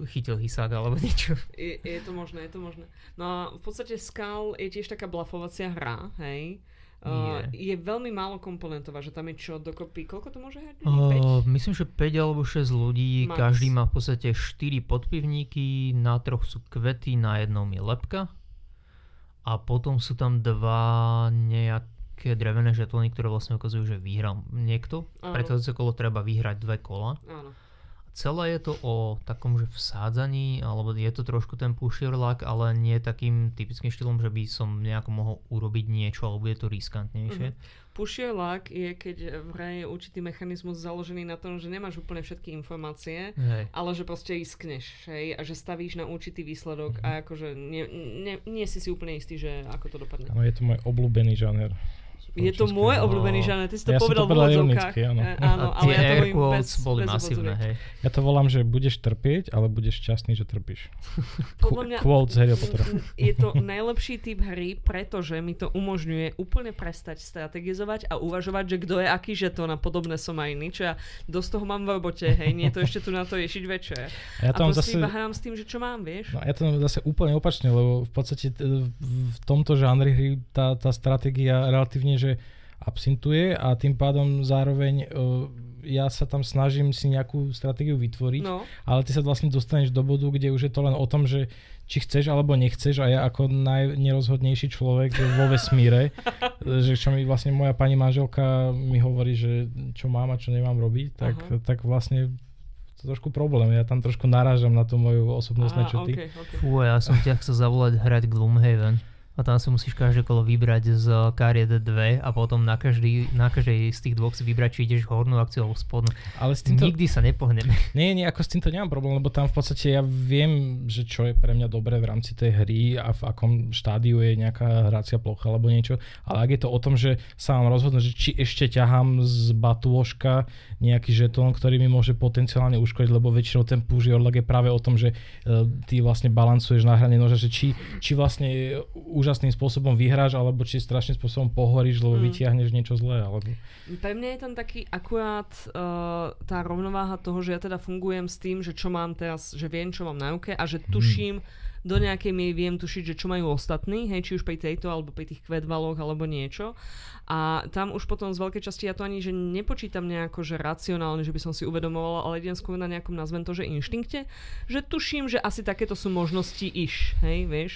C: chytil hysák alebo niečo.
A: Je, je to možné, je to možné. No a v podstate Skull je tiež taká blafovacia hra, hej. Uh, je veľmi málo komponentová, že tam je čo dokopy, koľko to môže hrať?
C: Uh, myslím, že 5 alebo 6 ľudí,
A: Max.
C: každý má v podstate 4 podpivníky, na troch sú kvety, na jednom je lepka. A potom sú tam dva nejaké drevené žetóny, ktoré vlastne ukazujú, že vyhral niekto.
A: Áno.
C: Predchádzajúce kolo treba vyhrať dve kola.
A: Áno.
C: Celé je to o takom, že vsádzaní, alebo je to trošku ten pusher luck, ale nie takým typickým štýlom, že by som nejako mohol urobiť niečo, alebo je to riskantnejšie.
A: Pusher luck je, keď v hre je určitý mechanizmus založený na tom, že nemáš úplne všetky informácie,
C: Hej.
A: ale že proste iskneš, hej, a že stavíš na určitý výsledok
B: Mhm.
A: a akože nie, nie, nie si si úplne istý, že ako to dopadne.
B: Áno, je to môj obľúbený žáner.
A: Je to môj obľúbený žáner, ty si to
B: Ja som
A: povedal
B: to
A: v úvodzovkách.
B: ironicky, áno.
A: E, áno,
C: a
A: ale ja to
C: air quotes
A: bez,
C: boli
A: bez
C: masívne, hej.
B: Ja to volám, že budeš trpieť, ale budeš šťastný, že trpíš. (laughs)
A: Podľa mňa-
B: Quote z Harry Pottera. (laughs)
A: Je to najlepší typ hry, pretože mi to umožňuje úplne prestať strategizovať a uvažovať, že kto je aký žetón a podobné som aj iný, čo ja dosť toho mám v robote, hej, nie je to ešte tu na to ješiť večer.
B: A ja
A: a
B: tam
A: proste
B: zase...
A: iba hrám s tým, že čo mám, vieš.
B: No ja to mám zase úplne opačne, lebo v podstate v v tomto žánri hry tá, tá stratégia relatívne, že absintuje a tým pádom zároveň uh, ja sa tam snažím si nejakú stratégiu vytvoriť,
A: No,
B: ale ty sa vlastne dostaneš do bodu, kde už je to len o tom, že či chceš alebo nechceš a ja ako najnerozhodnejší človek vo vesmíre, (laughs) že čo mi vlastne moja pani manželka mi hovorí, že čo mám a čo nemám robiť, tak,
A: Aha.
B: tak vlastne to trošku problém. Ja tam trošku narážam na tú moju osobnostné
A: Á,
B: črty.
A: okay, okay.
C: Fú, ja som ťa chcel zavolať hrať Gloomhaven. A tam si musíš každé kolo vybrať z kariet 2 a potom na, každý, na každej z tých dvoch si vybrať, či ideš hornú akciu alebo spodnú.
B: Ale s týmto...
C: Nikdy sa nepohneme. (laughs)
B: Nie, nie, ako s týmto nemám problém, lebo tam v podstate ja viem, že čo je pre mňa dobré v rámci tej hry a v akom štádiu je nejaká hracia plocha alebo niečo. Ale ak je to o tom, že sa mám rozhodnúť, že či ešte ťahám z batôžka nejaký žetón, ktorý mi môže potenciálne uškodiť, lebo väčšinou ten push je práve o tom, že uh, ty vlastne balancuješ na hrane noža, že či, či vlastne úžasným spôsobom vyhráš, alebo či strašným spôsobom pohoríš, lebo
A: Mm.
B: vytiahneš niečo zlé. Alebo...
A: Pre mňa je tam taký akurát uh, tá rovnováha toho, že ja teda fungujem s tým, že čo mám teraz, že viem, čo mám na ruke a že tuším, do nejakej miery viem tušiť, že čo majú ostatní, hej, či už pri tejto, alebo pri tých kvetvaloch, alebo niečo. A tam už potom z veľkej časti ja to ani, že nepočítam nejako, že racionálne, že by som si uvedomovala, ale idem skôr na nejakom, nazvem to, že inštinkte, že tuším, že asi takéto sú možnosti iš, hej, vieš.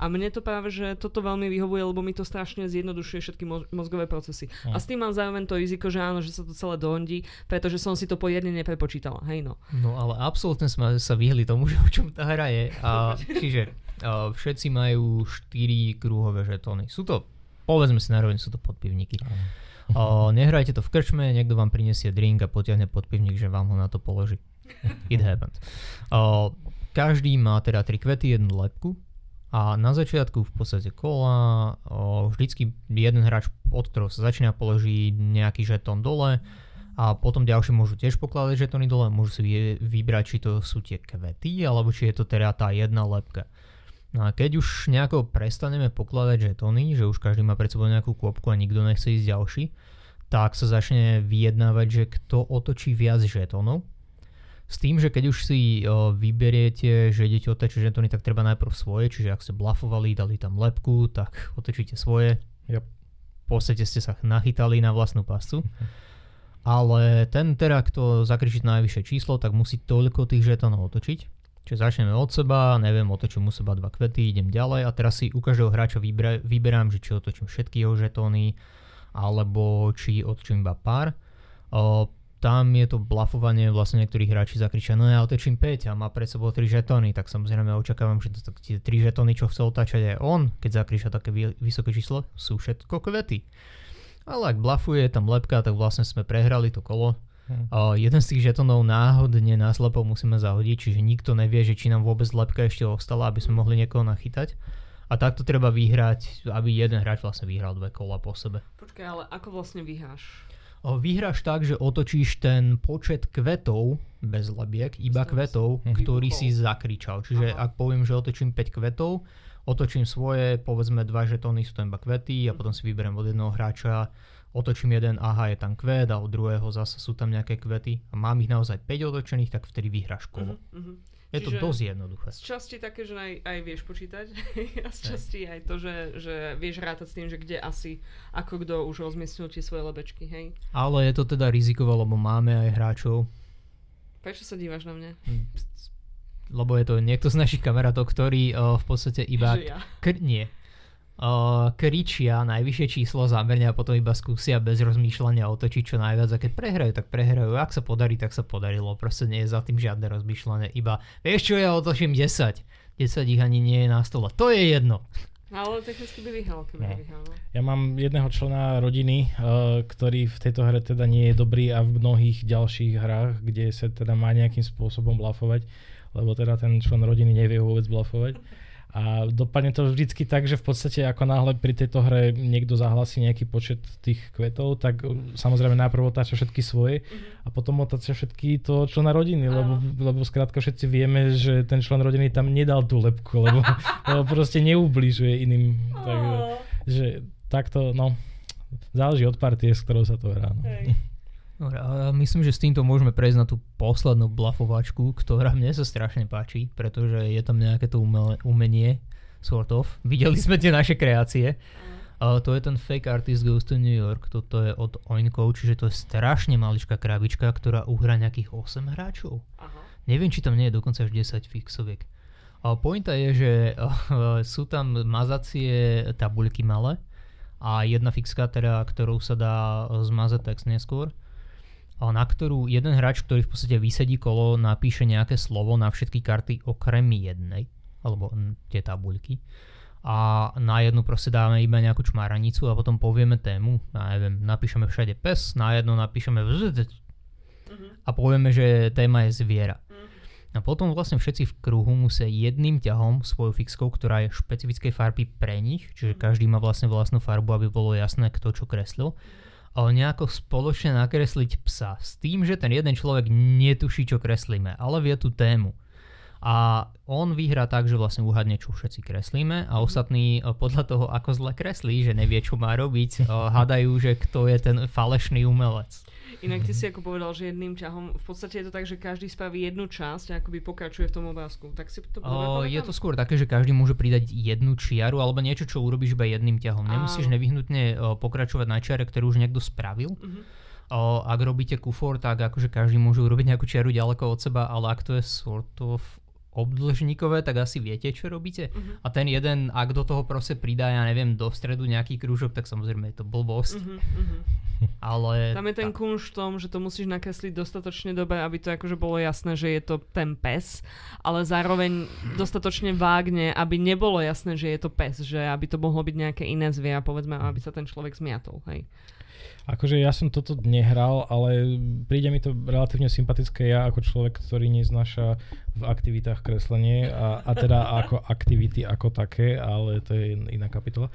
A: A mne to práve, že že toto veľmi vyhovuje, lebo mi to strašne zjednodušuje všetky mo- mozgové procesy.
B: Hm.
A: A s tým mám zároveň to riziko, že áno, že sa to celé dohondí, pretože som si to poriadne neprepočítala. Hej no.
C: No ale absolútne sme sa vyhli tomu, (laughs) že o čom tá hra je. A, (laughs) čiže a, všetci majú 4 kruhové žetóny. Sú to, povedzme si narovne, sú to podpivníky. A, nehrajte to v krčme, niekto vám prinesie drink a potiahne podpivník, že vám ho na to položí. (laughs) It happened. A, každý má teda tri kvety, jednu lepku a na začiatku v podstate kola o, vždycky jeden hráč, od ktorého sa začína, položí nejaký žetón dole a potom ďalší môžu tiež pokladať žetóny dole, môžu si vy- vybrať, či to sú tie kvety, alebo či je to teda tá jedna lepka. No a keď už nejako prestaneme pokladať žetóny, že už každý má pred sebou nejakú kôpku a nikto nechce ísť ďalší, tak sa začne vyjednávať, že kto otočí viac žetónov. S tým, že keď už si o, vyberiete, že idete otočiť žetóny, tak treba najprv svoje, čiže ak ste blafovali, dali tam lepku, tak otočíte svoje.
B: Yep.
C: V podstate ste sa nachytali na vlastnú pascu. Ale ten teda, kto zakričí najvyššie číslo, tak musí toľko tých žetónov otočiť. Čiže začneme od seba, neviem, otočím u seba dva kvety, idem ďalej a teraz si u každého hráča vybra- vyberám, že či otočím všetky jeho žetóny, alebo či otočím iba pár. O, tam je to blafovanie, vlastne niektorí hráči zakričia, no ja otočím 5 a má pred sebou 3 žetóny, tak samozrejme očakávam, že to, tie 3 žetóny, čo chce otáčať aj on, keď zakričia také vy- vysoké číslo, sú všetko kvety. Ale ak blafuje tam lepka, tak vlastne sme prehrali to kolo.
B: Hm.
C: O, jeden z tých žetónov náhodne náslepo musíme zahodiť, čiže nikto nevie, že či nám vôbec lepka ešte ostala, aby sme mohli niekoho nachytať. A takto treba vyhrať, aby jeden hráč vlastne vyhral dve kola po sebe.
A: Počkaj, ale ako vlastne vyháš?
C: Vyhráš tak, že otočíš ten počet kvetov, bez lebiek, iba kvetov,
B: si.
C: ktorý
A: Mhm.
C: si zakričal. Čiže
A: Aha.
C: ak poviem, že otočím 5 kvetov, otočím svoje, povedzme dva žetóny sú to iba kvety a potom si vyberiem od jedného hráča, otočím jeden, aha, je tam kvet a od druhého zase sú tam nejaké kvety a mám ich naozaj 5 otočených, tak vtedy vyhráš kolo.
A: Mhm, mhm.
C: Je to dosť jednoduché.
A: Z časti také, že aj, aj vieš počítať (laughs) a z časti aj to, že, že vieš rátať s tým, že kde asi, ako kto už rozmiestnil tie svoje lebečky, hej.
C: Ale je to teda rizikové, lebo máme aj hráčov,
A: Prečo sa dívaš na mňa?
C: lebo je to niekto z našich kamarátov, ktorí uh, v podstate iba
A: Že ja.
C: Kr- nie. Kričia najvyššie číslo zámerne a potom iba skúsia bez rozmýšľania otočiť čo najviac a keď prehrajú, tak prehrajú. Ak sa podarí, tak sa podarilo. Proste nie je za tým žiadne rozmýšľanie. Iba, vieš čo, ja otočím 10. 10 ich ani nie je na stole. To je jedno.
A: Ale technicky by vyhral, keby
B: No.
A: vyhral. no.
B: Ja mám jedného člena rodiny, uh, ktorý v tejto hre teda nie je dobrý a v mnohých ďalších hrách, kde sa teda má nejakým spôsobom blafovať, lebo teda ten člen rodiny nevie vôbec blafovať. A dopadne to vždycky tak, že v podstate ako náhle pri tejto hre niekto zahlasí nejaký počet tých kvetov, tak uh, samozrejme najprv otáča všetky svoje a potom otáča všetky to člena rodiny, lebo, lebo skrátka všetci vieme, že ten člen rodiny tam nedal tú lepku, lebo, (laughs) lebo proste neubližuje iným. Takže, že takto, no, záleží od partie, s ktorou sa to hrá. No.
A: Hej.
C: Dobre, a myslím, že s týmto môžeme prejsť na tú poslednú blafovačku, ktorá mne sa strašne páči, pretože je tam nejaké to umenie, sort of. Videli sme tie naše kreácie. A to je ten Fake Artist Goes to New York, toto je od Oinkov, čiže to je strašne maličká krabička, ktorá uhrá nejakých 8 hráčov.
A: Aha.
C: Neviem, či tam nie je dokonca až 10 fixoviek. A pointa je, že uh, (laughs) sú tam mazacie tabuľky malé a jedna fixka, teda, ktorou sa dá zmazať text neskôr, na ktorú jeden hráč, ktorý v podstate vysedí kolo, napíše nejaké slovo na všetky karty okrem jednej, alebo tie tabuľky. A na jednu proste dáme iba nejakú čmaranicu a potom povieme tému. Ja neviem, napíšeme všade pes, na jednu napíšeme
A: Mhm.
C: a povieme, že téma je zviera.
A: Mhm.
C: A potom vlastne všetci v kruhu musia jedným ťahom svojou fixkou, ktorá je špecifickej farby pre nich, čiže každý má vlastne vlastnú farbu, aby bolo jasné, kto čo kreslil, ale nejako spoločne nakresliť psa s tým, že ten jeden človek netuší, čo kreslíme, ale vie tú tému. A on vyhrá tak, že vlastne uhadne, čo všetci kreslíme a ostatní e, podľa toho, ako zle kreslí, že nevie, čo má robiť, e, hadajú, že kto je ten falešný umelec.
A: Inak ty si ako povedal, že jedným ťahom, v podstate je to tak, že každý spraví jednu časť a akoby pokračuje v tom obrázku. Tak si to
C: O, je to skôr také, že každý môže pridať jednu čiaru alebo niečo, čo urobíš iba jedným ťahom. Nemusíš
A: Áno.
C: nevyhnutne pokračovať na čiare, ktorú už niekto spravil.
A: Mhm.
C: O, ak robíte kufor, tak akože každý môže urobiť nejakú čiaru ďaleko od seba, ale ak to je sort of obdĺžnikové, tak asi viete, čo robíte.
A: Mhm.
C: A ten jeden, ak do toho proste pridá, ja neviem, do stredu nejaký krúžok, tak samozrejme je to blbosť.
A: Mhm, (laughs) mhm.
C: Ale
A: Tam je ten
C: tak,
A: kunš v tom, že to musíš nakresliť dostatočne dobre, aby to akože bolo jasné, že je to ten pes, ale zároveň dostatočne vágne, aby nebolo jasné, že je to pes, že aby to mohlo byť nejaké iné zvie, povedzme, aby sa ten človek zmiatol, hej.
B: Akože ja som toto nehral, ale príde mi to relatívne sympatické ja ako človek, ktorý neznáša v aktivitách kreslenie a, a teda ako aktivity ako také, ale to je iná kapitola.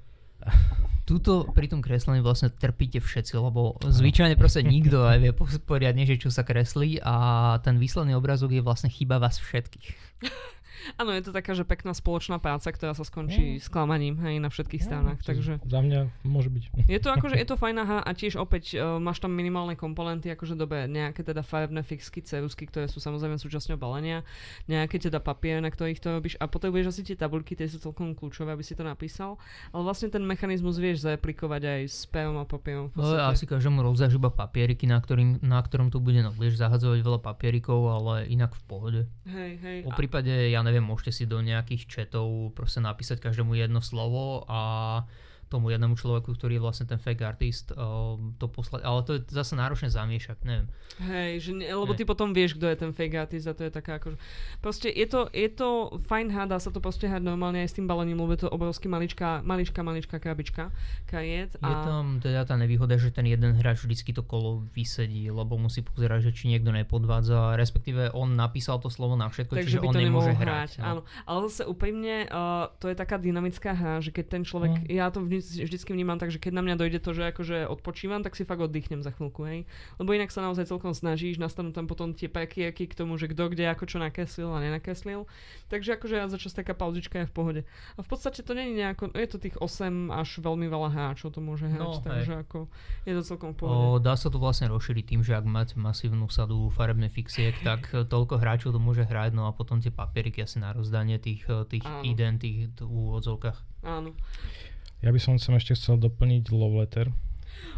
C: Tuto pri tom kreslení vlastne trpíte všetci, lebo zvyčajne proste nikto nevie po- poriadne, že čo sa kreslí a ten výsledný obrazok je vlastne chyba vás všetkých. (laughs)
A: Áno, je to taká, že pekná spoločná práca, ktorá sa skončí
B: Mm.
A: sklamaním, hej, na všetkých stranách, takže...
B: Za mňa môže byť.
A: Je to akože, (laughs) je to fajná hra a tiež opäť uh, máš tam minimálne komponenty, akože dobre, nejaké teda farebné fixky, cerusky, ktoré sú samozrejme súčasťou balenia, nejaké teda papier, na ktorých to robíš a potrebuješ asi tie tabulky, tie sú celkom kľúčové, aby si to napísal, ale vlastne ten mechanizmus vieš zareplikovať aj s perom a papierom. v
C: No, asi každému rozdáš iba papieriky, na, ktorým, na ktorom to bude, no budeš zahadzovať veľa papierikov, ale inak v pohode.
A: Hej, hej.
C: Po
A: A-
C: prípade, ja neviem, môžete si do nejakých chatov proste napísať každému jedno slovo a tomu jednému človeku, ktorý je vlastne ten fake artist, uh, to poslať, ale to je zase náročné zamiešať, neviem.
A: Hej, že ne, lebo
C: Ne.
A: ty potom vieš, kto je ten fake artist a to je taká akože... Proste je to, je to fajn hra, dá sa to proste hrať normálne aj s tým balením, lebo je to obrovský maličká, maličká, maličká krabička, kariet.
C: Je tam teda tá nevýhoda, že ten jeden hráč vždycky to kolo vysedí, lebo musí pozerať, že či niekto nepodvádza, respektíve on napísal to slovo na všetko,
A: Takže
C: čiže on nemôže hrať.
A: hrať. Áno. Ale zase úprimne, uh, to je taká dynamická hra, že keď ten človek,
B: Mm.
A: ja to vždy, vždycky vnímam tak, že keď na mňa dojde to, že akože odpočívam, tak si fakt oddychnem za chvíľku, hej. Lebo inak sa naozaj celkom snažíš, nastanú tam potom tie prekierky k tomu, že kto kde ako čo nakreslil a nenakreslil. Takže akože ja začas taká pauzička je v pohode. A v podstate to není nejako, je to tých 8 až veľmi veľa hráčov to môže hrať,
C: No, hej.
A: takže ako je to celkom v pohode.
C: O, dá sa to vlastne rozšíriť tým, že ak máte masívnu sadu farebných fixiek, (laughs) tak e, toľko hráčov to môže hrať, no a potom tie papieriky asi na rozdanie tých, e, tých ident, tých úvodzovkách.
A: Áno.
B: Ja by som sem ešte chcel doplniť love letter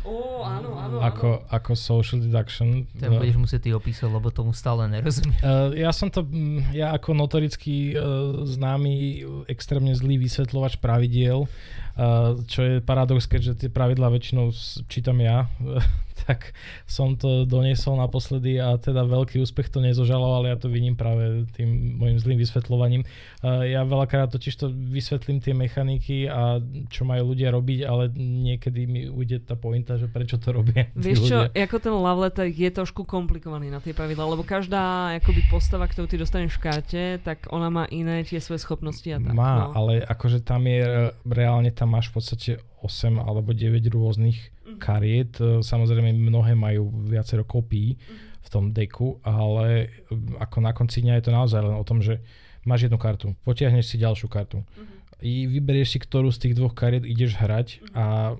A: Ó, áno, áno, áno.
B: ako, ako social deduction. Eh,
C: budeš musieť ty opísať, lebo tomu stále nerozumiem.
B: Uh, ja som to, mm, ja ako notorický uh, známy, extrémne zlý vysvetľovač pravidiel, uh, čo je paradox, keďže tie pravidlá väčšinou čítam ja, (laughs) tak som to doniesol naposledy a teda veľký úspech to nezožalo, ale ja to vidím práve tým môjim zlým vysvetľovaním. Ja veľakrát totiž to vysvetlím tie mechaniky a čo majú ľudia robiť, ale niekedy mi ujde tá pointa, že prečo to robia.
A: Vieš čo,
B: ľudia.
A: ako ten love letter je trošku komplikovaný na tie pravidlá, lebo každá akoby postava, ktorú ty dostaneš v karte, tak ona má iné tie svoje schopnosti a tak.
B: Má,
A: no.
B: ale akože tam je, re- reálne tam máš v podstate 8 alebo 9 rôznych. Kariet. E, Samozrejme mnohé majú viacero kopií
A: Mhm.
B: v tom deku, ale e, ako na konci dňa je to naozaj len o tom, že máš jednu kartu, potiahneš si ďalšiu kartu.
A: Mhm.
B: I vyberieš si, ktorú z tých dvoch kariet ideš hrať a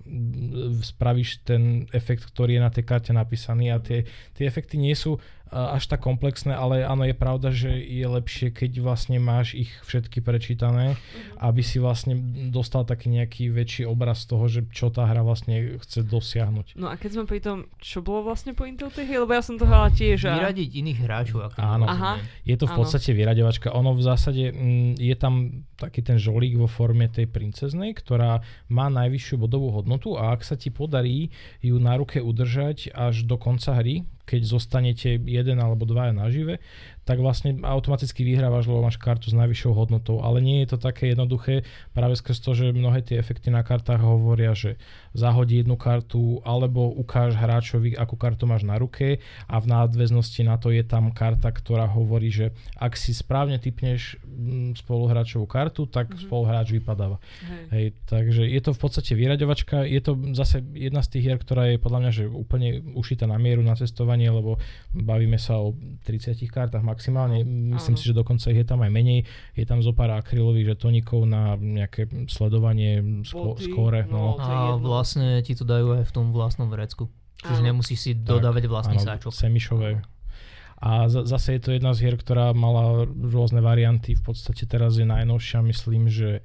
B: spravíš ten efekt, ktorý je na tej karte napísaný a tie, tie efekty nie sú až tak komplexné, ale áno, je pravda, že je lepšie, keď vlastne máš ich všetky prečítané, aby si vlastne dostal taký nejaký väčší obraz toho, že čo tá hra vlastne chce dosiahnuť.
A: No a keď sme pri tom, čo bolo vlastne pointou tej hry? Lebo ja som to hrala tiež. A...
C: Vyradiť iných hráčov. Ako
B: Áno.
A: Aha.
B: Je to v
A: Áno.
B: podstate vyraďovačka. Ono v zásade mm, je tam taký ten žolík vo forme tej princeznej, ktorá má najvyššiu bodovú hodnotu a ak sa ti podarí ju na ruke udržať až do konca hry, keď zostanete jeden alebo dvaja nažive, tak vlastne automaticky vyhrávaš, lebo máš kartu s najvyššou hodnotou. Ale nie je to také jednoduché práve skrz to, že mnohé tie efekty na kartách hovoria, že zahodí jednu kartu alebo ukáž hráčovi, akú kartu máš na ruke a v nadväznosti na to je tam karta, ktorá hovorí, že ak si správne typneš mm, spoluhráčovú kartu, tak
A: Mhm.
B: spoluhráč vypadáva.
A: Hej.
B: Hej, takže je to v podstate vyraďovačka, je to zase jedna z tých hier, ktorá je podľa mňa že úplne ušitá na mieru na cestovanie, lebo bavíme sa o 30 kartách maximálne, myslím
A: Áno.
B: si, že dokonca ich je tam aj menej, je tam zo pár akrylových žetoníkov na nejaké sledovanie
A: Boty,
B: skóre.
A: no.
B: No.
C: A vlastne ti to dajú aj v tom vlastnom vrecku. Čiže
A: Áno.
C: nemusíš si dodávať vlastný
B: áno,
C: sáčok.
B: Semišové. A za- zase je to jedna z hier, ktorá mala rôzne varianty. V podstate teraz je najnovšia, myslím, že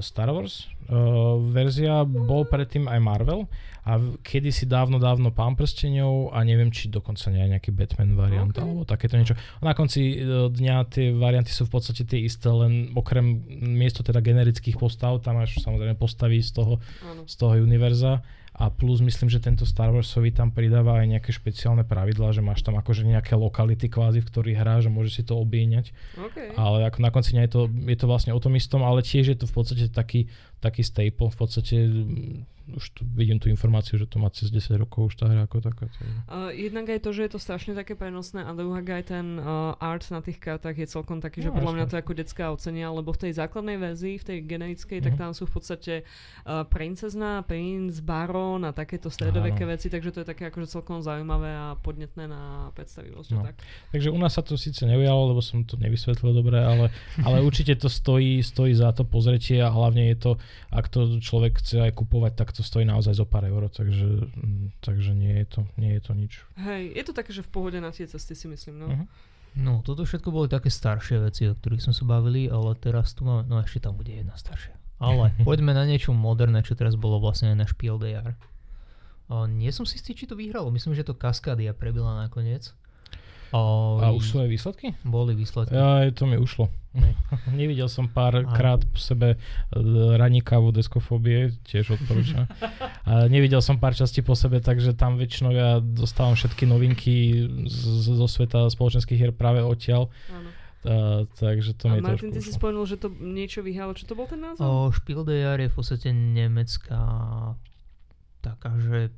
B: Star Wars uh, verzia, bol predtým aj Marvel a kedysi dávno, dávno Pán prstenov a neviem, či dokonca nie nejaký Batman variant
A: Ok.
B: alebo takéto niečo. Na konci uh, dňa tie varianty sú v podstate tie isté, len okrem miesto teda generických postav, tam máš samozrejme postavy z toho,
A: Áno.
B: z toho univerza a plus myslím, že tento Star Warsový tam pridáva aj nejaké špeciálne pravidlá, že máš tam akože nejaké lokality kvázi, v ktorých hráš a môžeš si to obíňať,
A: OK.
B: ale ako na konci dňa je to, je to vlastne o tom istom, ale tiež je to v podstate taký, taký staple, v podstate mm, už tu vidím tú informáciu, že to má cez 10 rokov už tá hra ako taká.
A: Uh, jednak aj to, že je to strašne také prenosné a druhák aj ten uh, art na tých kartách je celkom taký, že
B: No,
A: podľa mňa to ako detská ocenia, lebo v tej základnej verzii, v tej generickej, tak
B: Mhm.
A: tam sú v podstate uh, princezna, princ, baron a takéto stredoveké
B: Áno.
A: veci, takže to je také akože celkom zaujímavé a podnetné na predstavivosť.
B: No.
A: Tak.
B: Takže u nás sa to síce neujalo, lebo som to nevysvetlil dobre, ale, ale určite to stojí, stojí za to pozretie a hlavne je to, ak to človek chce aj kupovať, tak to stojí naozaj zo pár eur, takže, mm, takže nie, je to, nie je to nič.
A: Hej, je to také, že v pohode na tie cesty si myslím. No.
B: Mhm.
C: No, toto všetko boli také staršie veci, o ktorých sme sa bavili, ale teraz tu máme, no ešte tam bude jedna staršia. Ale (laughs) poďme na niečo moderné, čo teraz bolo vlastne aj na Spiel Jahres. O, nie som si istý, či to vyhralo. Myslím, že to Kaskadia prebila nakoniec. O,
B: A už sú aj výsledky?
C: Boli výsledky.
B: Ja, to mi ušlo.
C: Ne. (laughs)
B: Nevidel som pár krát po sebe e, raníkavu deskofóbie, tiež odporúčam. A nevidel som pár častí po sebe, takže tam väčšinou ja dostávam všetky novinky z, zo sveta spoločenských hier práve odtiaľ.
A: Áno.
B: A, takže to
A: A
B: mi
A: Martin, ty si spomenul, že to niečo vyhralo. Čo to bol ten názov?
C: O, Spiel des Jahres je v podstate nemecká taká, že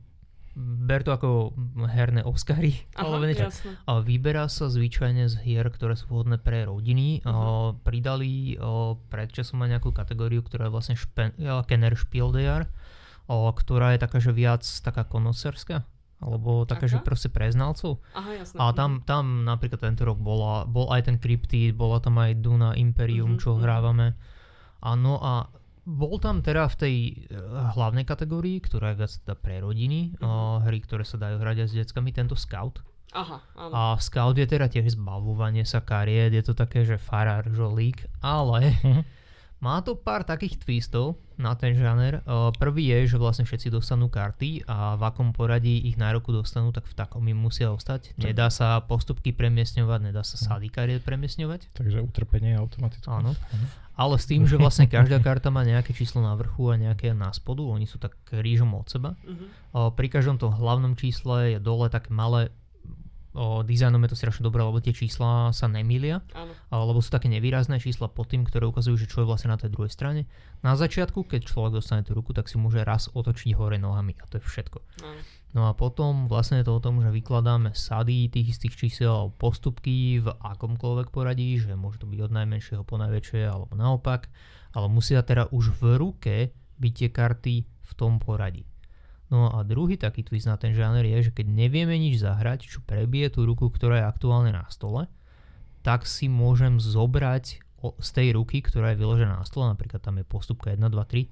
C: ber to ako herné Oscary.
A: Aha,
C: alebo niečo.
A: jasné.
C: A vyberá sa zvyčajne z hier, ktoré sú vhodné pre rodiny.
A: Mhm.
C: Uh Pridali o, pred časom aj nejakú kategóriu, ktorá je vlastne špe, ja, Kenner Spiel des Jahres, o, ktorá je taká, že viac taká konocerská. Alebo taká, že proste pre znalcov.
A: Aha, jasné.
C: A tam, tam napríklad tento rok bola, bol aj ten Cryptid, bola tam aj Duna Imperium,
A: Mhm,
C: čo
A: mhm.
C: hrávame. A no a bol tam teda v tej eh, hlavnej kategórii, ktorá je viac teda pre rodiny, uh, hry, ktoré sa dajú hrať aj s deckami, tento Scout.
A: Aha, áno.
C: A Scout je teda tiež zbavovanie sa kariet, je to také, že farár, žolík, ale. (laughs) má to pár takých twistov na ten žáner. Prvý je, že vlastne všetci dostanú karty a v akom poradí ich na roku dostanú, tak v takom im musia ostať. Nedá sa postupky premiesňovať, nedá sa sady kariet premiesňovať.
B: Takže utrpenie automaticky.
C: Áno.
B: Mhm.
C: Ale s tým, že vlastne každá karta má nejaké číslo na vrchu a nejaké na spodu, oni sú tak rížom od seba. O, pri každom tom hlavnom čísle je dole také malé, o, dizajnom je to strašne dobré, lebo tie čísla sa nemýlia,
A: Áno.
C: lebo sú také nevýrazné čísla pod tým, ktoré ukazujú, že čo je vlastne na tej druhej strane. Na začiatku, keď človek dostane tú ruku, tak si môže raz otočiť hore nohami a to je všetko.
A: áno.
C: No a potom vlastne je to o tom, že vykladáme sady tých istých čísel postupky v akomkoľvek poradí, že môže to byť od najmenšieho po najväčšie alebo naopak, ale musia teda už v ruke byť tie karty v tom poradí. No a druhý taký twist na ten žáner je, že keď nevieme nič zahrať, čo prebije tú ruku, ktorá je aktuálne na stole, tak si môžem zobrať z tej ruky, ktorá je vyložená na stole, napríklad tam je postupka 1, 2, 3,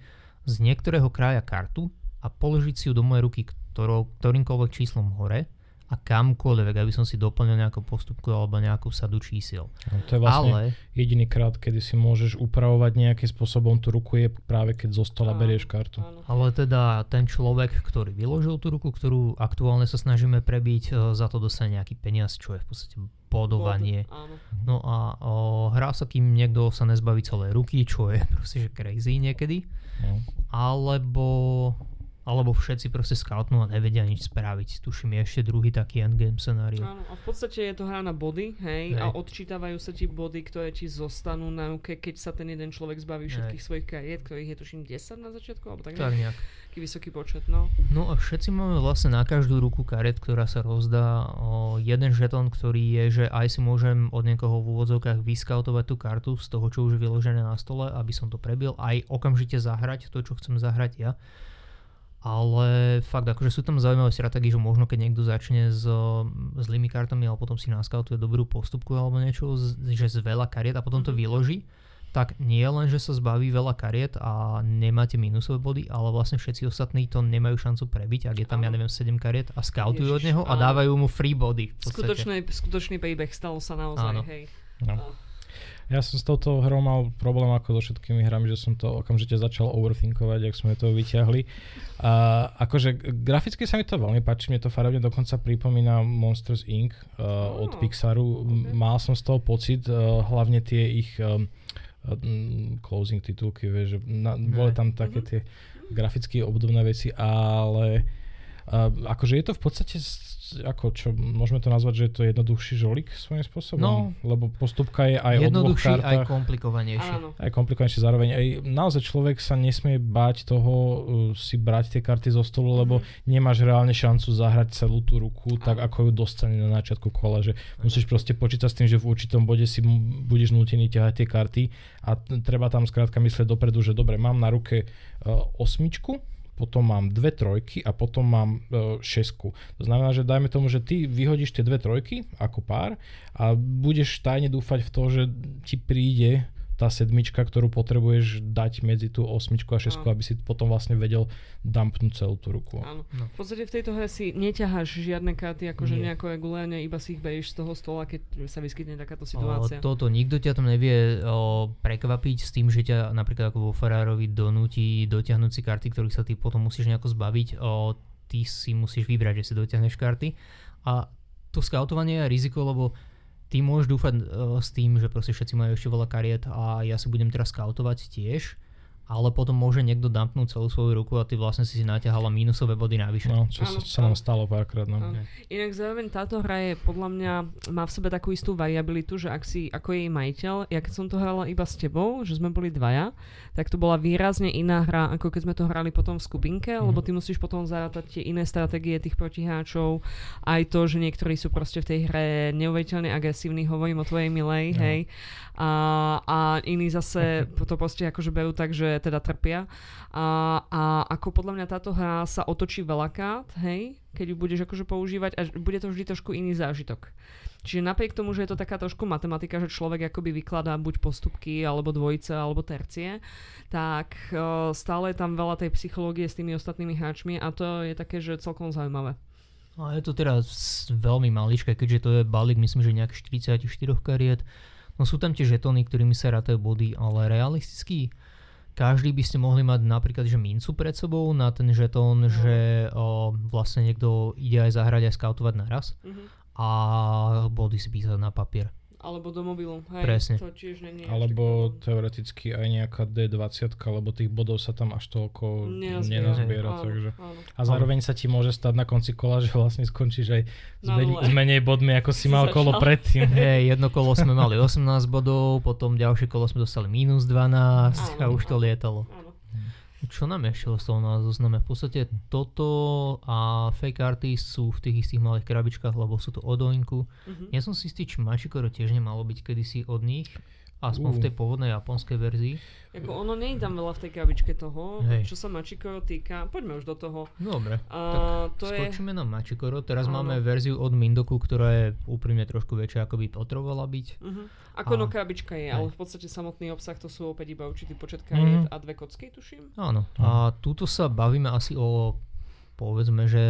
C: z niektorého kraja kartu a položiť si ju do mojej ruky ktorou, ktorýmkoľvek číslom hore a kamkoľvek, aby som si doplnil nejakú postupku alebo nejakú sadu čísiel.
B: No, to je vlastne
C: Ale
B: jediný krát, kedy si môžeš upravovať nejakým spôsobom tú ruku je práve keď zo stola
A: Áno,
B: berieš kartu.
A: Áno.
C: Ale teda ten človek, ktorý vyložil tú ruku, ktorú aktuálne sa snažíme prebiť, e, za to dostane nejaký peniaz, čo je v podstate bodovanie.
A: Bod, Áno.
C: No a o, hrá sa, kým niekto sa nezbaví celej ruky, čo je (laughs) proste že crazy niekedy.
B: No.
C: Alebo, alebo všetci proste scoutnú a nevedia nič spraviť. Tuším, je ešte druhý taký endgame scenáriu.
A: Áno, a v podstate je to hra na body, hej,
C: Hej.
A: a odčítavajú sa ti body, ktoré ti zostanú na ruke, keď sa ten jeden človek zbaví všetkých svojich kariet, ktorých je tuším 10 na začiatku, alebo tak,
C: Tak
A: nejak. taký vysoký počet, no.
C: No a všetci máme vlastne na každú ruku karet, ktorá sa rozdá o jeden žetón, ktorý je, že aj si môžem od niekoho v úvodzovkách vyskautovať tú kartu z toho, čo už je vyložené na stole, aby som to prebil, aj okamžite zahrať to, čo chcem zahrať ja. Ale fakt, akože sú tam zaujímavé stratégie, že možno keď niekto začne s zlými kartami, ale potom si naskautuje dobrú postupku alebo niečo, že z veľa kariet a potom to
A: Mhm.
C: vyloží, tak nie len, že sa zbaví veľa kariet a nemáte minusové body, ale vlastne všetci ostatní to nemajú šancu prebiť, ak je tam, ja neviem, 7 kariet a skautujú od neho a dávajú mu free body.
A: Skutočný, skutočný príbeh stalo sa naozaj,
C: Áno.
A: hej.
B: No. Ja som s touto hrou mal problém ako so všetkými hrami, že som to okamžite začal overthinkovať, ak sme to vyťahli. A akože graficky sa mi to veľmi páči, mne to farebne dokonca pripomína Monsters Inc. Uh, od Pixaru.
A: okay.
B: Mal som z toho pocit, uh, hlavne tie ich um, closing titulky, vieš, že na, boli tam také
A: Mhm.
B: tie graficky obdobné veci, ale uh, akože je to v podstate ako čo, môžeme to nazvať, že je to jednoduchší žolík svojím spôsobom,
C: No.
B: lebo postupka je aj o dvoch
C: Jednoduchší, aj
B: kartách
C: komplikovanejší.
A: Áno.
B: aj komplikovanejšie zároveň. Aj naozaj človek sa nesmie báť toho uh, si brať tie karty zo stolu, lebo
A: Mhm.
B: nemáš reálne šancu zahrať celú tú ruku tak,
A: Áno.
B: ako ju dostane na začiatku kola. Že musíš proste počítať s tým, že v určitom bode si m- budeš nútený ťahať tie karty a t- treba tam skrátka myslieť dopredu, že dobre, mám na ruke uh, osmičku, potom mám dve trojky a potom mám e, šesku. To znamená, že dajme tomu, že ty vyhodíš tie dve trojky ako pár a budeš tajne dúfať v to, že ti príde tá sedmička, ktorú potrebuješ dať medzi tú osmičku a šesku, aby si potom vlastne vedel dumpnúť celú tú ruku.
A: Áno.
C: No.
A: V podstate v tejto hre si neťaháš žiadne karty akože
C: Nie.
A: nejako regulárne, iba si ich berieš z toho stola, keď sa vyskytne takáto
C: O,
A: situácia.
C: toto nikto ťa tam nevie o, prekvapiť s tým, že ťa napríklad ako vo Ferrarovi donúti dotiahnuť si karty, ktorých sa ty potom musíš nejako zbaviť. O, ty si musíš vybrať, že si dotiahneš karty. A to skautovanie je riziko, lebo ty môžeš dúfať o, s tým, že proste všetci majú ešte veľa kariet a ja si budem teraz skautovať tiež, ale potom môže niekto dumpnúť celú svoju ruku a ty vlastne si si naťahala mínusové body navyše.
B: No, čo
A: Áno,
B: sa, sa nám stalo párkrát. No.
A: Áno. Inak zároveň táto hra je podľa mňa, má v sebe takú istú variabilitu, že ak si ako jej majiteľ, ja keď som to hrala iba s tebou, že sme boli dvaja, tak to bola výrazne iná hra, ako keď sme to hrali potom v skupinke,
B: Mhm.
A: lebo ty musíš potom zarátať tie iné stratégie tých protiháčov, aj to, že niektorí sú proste v tej hre neuveriteľne agresívni, hovorím o tvojej milej,
B: No.
A: hej, a, a iní zase (laughs) to proste akože berú tak, že teda trpia. A, a ako podľa mňa táto hra sa otočí veľakrát, hej, keď ju budeš akože používať a bude to vždy trošku iný zážitok. Čiže napriek tomu, že je to taká trošku matematika, že človek akoby vykladá buď postupky, alebo dvojice, alebo tercie, tak uh, stále je tam veľa tej psychológie s tými ostatnými hráčmi a to je také, že celkom zaujímavé.
C: A je to teraz veľmi maličké, keďže to je balík, myslím, že nejak 44 kariet. No sú tam tie žetóny, ktorými sa rátajú body, ale realisticky každý by ste mohli mať napríklad, že mincu pred sebou na ten žetón,
A: No.
C: že o, vlastne niekto ide aj zahrať aj skautovať naraz
A: Mhm.
C: a body si písať na papier.
A: Alebo do mobilu, hej,
C: Presne.
A: to tiež nie je až
B: Alebo
A: tak
B: teoreticky aj nejaká D20, lebo tých bodov sa tam až toľko
A: Nenazbiera.
B: nenazbiera.
A: Áno,
B: takže.
A: áno.
B: A zároveň sa ti môže stať na konci kola, že vlastne skončíš aj s, men- s menej bodmi, ako si
A: Si
B: mal kolo
A: začal.
B: predtým. (laughs)
C: Hej, jedno kolo sme mali 18 bodov, potom ďalšie kolo sme dostali minus 12 a
A: Áno,
C: už to lietalo.
A: Áno.
C: Čo nám ešte ostalo na zozname? V podstate toto a fake arty sú v tých istých malých krabičkách, lebo sú to od Oinku.
A: Mhm.
C: Ja som si istý, či Machikoro tiež nemalo byť kedysi od nich, aspoň v
B: Uh.
C: tej pôvodnej japonskej verzii.
A: Ako ono nie je tam veľa v tej krabičke toho,
C: Hej.
A: čo sa Machikoro týka. Poďme už do toho.
C: Dobre,
A: A to je...
C: skočíme na Machikoro. Teraz
A: Áno.
C: máme verziu od Mindoku, ktorá je úprimne trošku väčšia, ako by potrebovala byť.
A: Uh-huh. Ako
C: A-
A: no krabička je,
C: Hej.
A: ale v podstate samotný obsah to sú opäť iba určitý počet kariet
B: Mhm.
A: a dve kocky, tuším.
C: Áno. A túto sa bavíme asi o povedzme, že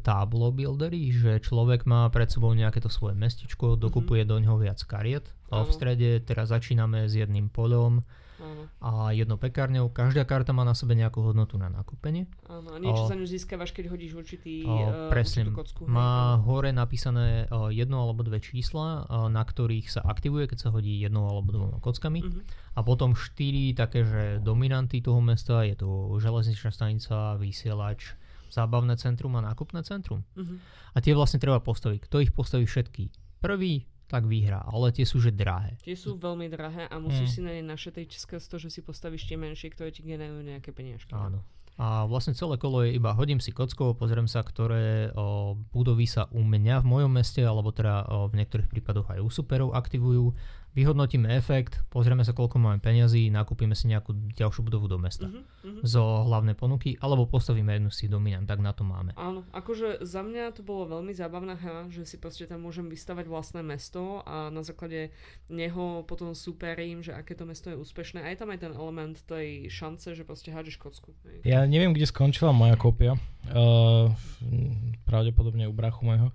C: tablo buildery, že človek má pred sebou nejaké to svoje mestičko, dokupuje do ňoho viac kariet. A v strede teraz začíname s jedným poľom
A: Áno,
C: a jednou pekárňou. Každá karta má na sebe nejakú hodnotu na nakúpenie.
A: áno. Niečo
C: O.
A: za ňu získavaš, keď hodíš určitý,
C: O,
A: uh,
C: presne.
A: určitú kocku. hej.
C: Má hore napísané o, jedno alebo dve čísla, o, na ktorých sa aktivuje, keď sa hodí jednou alebo dvoma kockami.
A: Mhm.
C: A potom štyri také, že dominanty toho mesta, je to železničná stanica, vysielač, zábavné centrum a nákupné centrum.
A: Mhm.
C: A tie vlastne treba postaviť. Kto ich postaví všetky? Prvý, tak vyhrá, ale tie sú že drahé.
A: Tie sú veľmi drahé a
B: Mm.
A: musíš si na ne našetriť skrz to, že si postavíš tie menšie, ktoré ti generujú nejaké peniažky.
C: Áno. A vlastne celé kolo je iba hodím si kockou, pozriem sa, ktoré o, budovy sa u mňa v mojom meste, alebo teda o, v niektorých prípadoch aj u superov aktivujú. Vyhodnotíme efekt, pozrieme sa, koľko máme peňazí, nakúpime si nejakú ďalšiu budovu do mesta.
A: Mhm.
C: Zo hlavnej ponuky, alebo postavíme jednu si dominant, tak na to máme.
A: Áno, akože za mňa to bolo veľmi zábavná hra, že si proste tam môžem vystavať vlastné mesto a na základe neho potom superím, že aké to mesto je úspešné. A je tam aj ten element tej šance, že proste hádžeš kocku.
B: Ja neviem, kde skončila moja kópia. Uh, pravdepodobne u brachu môjho.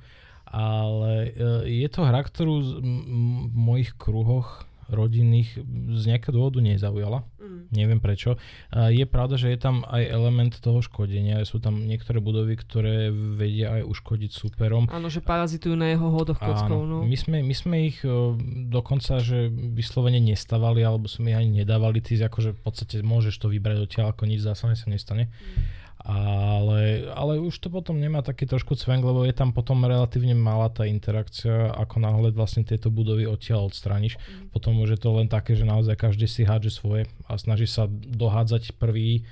B: Ale uh, je to hra, ktorú v mojich kruhoch rodinných z nejakého dôvodu nezaujala.
A: Mm.
B: Neviem prečo. Je pravda, že je tam aj element toho škodenia. Sú tam niektoré budovy, ktoré vedia aj uškodiť superom.
A: Áno, že parazitujú na jeho hodoch kockou. No.
B: My, sme, my sme ich o, dokonca, že vyslovene nestavali, alebo sme ich ani nedávali. Ty akože v podstate môžeš to vybrať odtiaľ, ako nič zásadne sa nestane. Mm ale, ale už to potom nemá taký trošku cvenk, lebo je tam potom relatívne malá tá interakcia, ako náhle vlastne tieto budovy odtiaľ odstrániš. Mm. Potom už je to len také, že naozaj každý si hádže svoje a snaží sa dohádzať prvý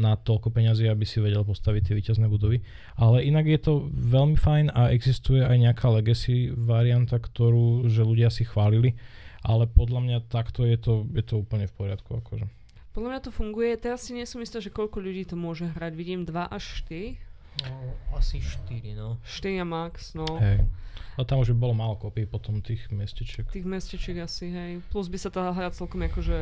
B: na toľko peňazí, aby si vedel postaviť tie víťazné budovy. Ale inak je to veľmi fajn a existuje aj nejaká legacy varianta, ktorú že ľudia si chválili, ale podľa mňa takto je to, je to úplne v poriadku. Akože.
A: Podľa mňa to funguje. Teraz si nie som istá, že koľko ľudí to môže hrať. Vidím 2 až 4.
C: No, asi 4, no.
A: 4 max, no.
B: Hej. A tam už by bolo málo kopí potom tých mestečiek.
A: Tých mestečiek asi, hej. Plus by sa tá hra celkom akože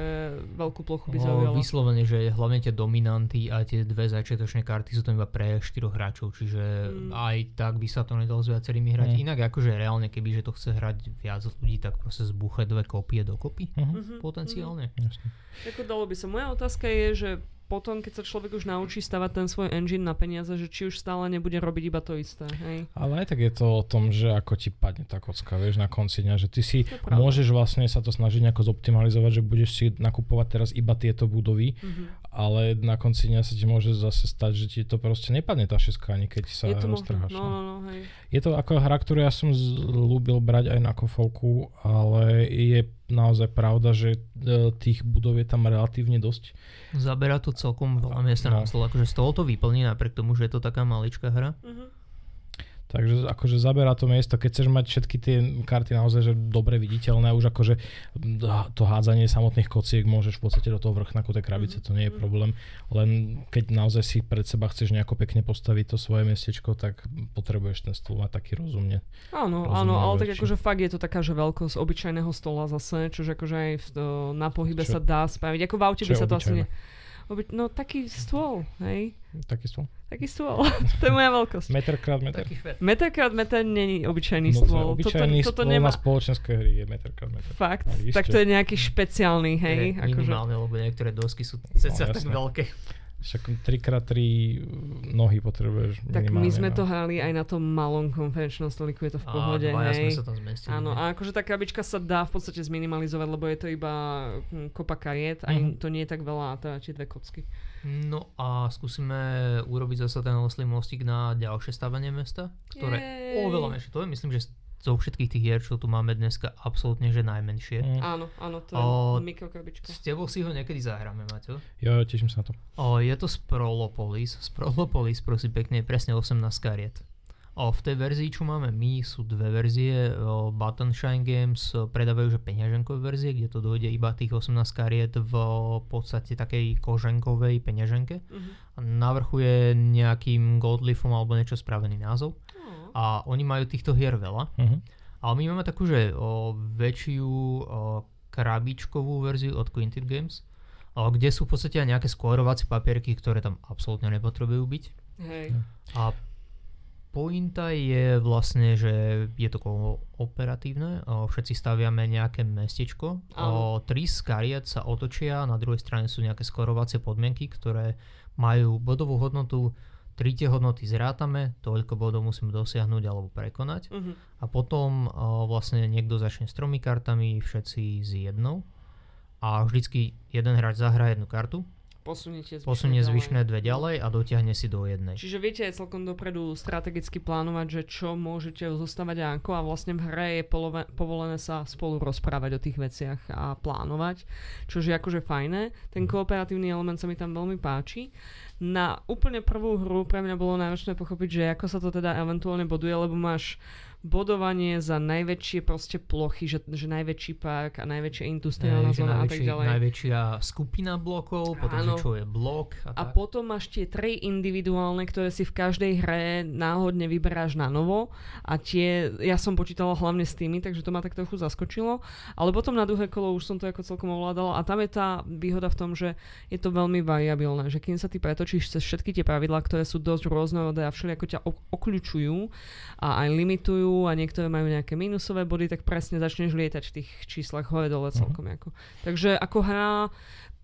A: veľkú plochu by
C: no,
A: zaujala.
C: Vyslovene, že hlavne tie dominanty a tie dve začiatočné karty sú tam iba pre 4 hráčov, čiže mm. aj tak by sa to nedalo s viacerými hrať. Mm. Inak akože reálne, keby že to chce hrať viac ľudí, tak proste zbúchať dve kopie dokopy. Mm-hmm. Potenciálne.
B: Mm-hmm. Jasne.
A: Ako dalo by sa. Moja otázka je, že potom, keď sa človek už naučí stavať ten svoj engine na peniaze, že či už stále nebude robiť iba to isté. Hej?
B: Ale aj tak je to o tom, že ako ti padne tá kocka, vieš, na konci dňa, že ty si môžeš vlastne sa to snažiť nejako zoptimalizovať, že budeš si nakupovať teraz iba tieto budovy, mm-hmm. Ale na konci dňa sa ti môže zase stať, že ti to proste nepadne tá šeska, ani keď sa roztrháš.
A: No, no, no, hej.
B: Je to ako hra, ktorú ja som zlúbil brať aj na kofolku, ale je naozaj pravda, že e, tých budov je tam relatívne dosť.
C: Zaberá to celkom veľa miesta no. na stôl, akože z toho to vyplní napriek tomu, že je to taká maličká hra. Uh-huh.
B: Takže akože zaberá to miesto, keď chceš mať všetky tie karty naozaj že dobre viditeľné, už akože to hádzanie samotných kociek môžeš v podstate do toho vrchnaku tej krabice, to nie je problém. Len keď naozaj si pred seba chceš nejako pekne postaviť to svoje miestečko, tak potrebuješ ten stôl mať taký rozumne.
A: Áno, áno, ale tak akože fakt je to taká, že veľkosť obyčajného stola zase, čože akože aj v, na pohybe čo? sa dá spraviť. Ako v aute by sa to asi... Ne... No taký stôl, hej.
B: Taký stôl.
A: Taký stôl. (laughs) to je moja veľkosť.
B: Meter krát meter.
A: Meter krát meter není obyčajný no, stôl.
B: Obyčajný toto, toto stôl nemá... na spoločenské hry je meter krát meter.
A: Fakt? Tak to je nejaký špeciálny, hej.
C: Je, akože... Minimálne, lebo niektoré dosky sú ceca no, tak veľké.
B: Však 3x3 nohy potrebuješ
A: Tak my sme no. to hrali aj na tom malom konferenčnom stoliku, je to v pohode,
C: a,
A: hej.
C: sme sa tam zmestili.
A: Áno, a akože tá krabička sa dá v podstate zminimalizovať, lebo je to iba hm, kopa kariet, mm-hmm. a to nie je tak veľa, teda tie dve kocky.
C: No a skúsime urobiť zase ten oslý mostík na ďalšie stavenie mesta, ktoré Jej. oveľa menšie. To je myslím, že zo všetkých tých hier, čo tu máme dneska, absolútne že najmenšie.
A: Mm. Áno, áno, to je o, mikrokrabička.
C: S tebou si ho niekedy zahráme, Maťo.
B: Jo, teším sa na to.
C: O, je to Sprolopolis. Sprolopolis, prosím pekne, je presne 18 kariet. O, v tej verzii, čo máme my, sú dve verzie. O, Button Shine Games predávajú že peňaženkové verzie, kde to dojde iba tých 18 kariet v podstate takej koženkovej peňaženke. A na vrchu je nejakým goldleafom alebo niečo spravený názov. A oni majú týchto hier veľa. Uh-huh. Ale my máme takú, že o, väčšiu o, krabičkovú verziu od Quinted Games, o, kde sú v podstate aj nejaké skórovacie papierky, ktoré tam absolútne nepotrebujú byť.
A: Hej.
C: A pointa je vlastne, že je to operatívne. O, všetci staviame nejaké mestečko. O, tri z kariet sa otočia, na druhej strane sú nejaké skorovacie podmienky, ktoré majú bodovú hodnotu tri tie hodnoty zrátame, toľko bodov musíme dosiahnuť alebo prekonať. Uh-huh. a potom uh, vlastne niekto začne s tromi kartami, všetci s jednou. A vždycky jeden hráč zahrá jednu kartu
A: Posuniete zvyšné,
C: posunie zvyšné dve ďalej a dotiahne si do jednej.
A: Čiže viete aj celkom dopredu strategicky plánovať, že čo môžete zostávať a ako a vlastne v hre je polove, povolené sa spolu rozprávať o tých veciach a plánovať, čo je akože fajné. Ten mhm. kooperatívny element sa mi tam veľmi páči. Na úplne prvú hru pre mňa bolo náročné pochopiť, že ako sa to teda eventuálne boduje, lebo máš bodovanie za najväčšie proste plochy, že, že najväčší park a najväčšia industriálna zóna a tak ďalej.
C: Najväčšia skupina blokov, potom Áno. čo je blok.
A: A, a potom máš tie tri individuálne, ktoré si v každej hre náhodne vyberáš na novo a tie, ja som počítala hlavne s tými, takže to ma tak trochu zaskočilo, ale potom na druhé kolo už som to ako celkom ovládala a tam je tá výhoda v tom, že je to veľmi variabilné, že kým sa ty pretočíš cez všetky tie pravidlá, ktoré sú dosť rôznorodé a všelijako ťa okľúčujú a aj limitujú a niektoré majú nejaké minusové body, tak presne začneš lietať v tých číslach hore dole celkom. Uh-huh. Ako. Takže ako hra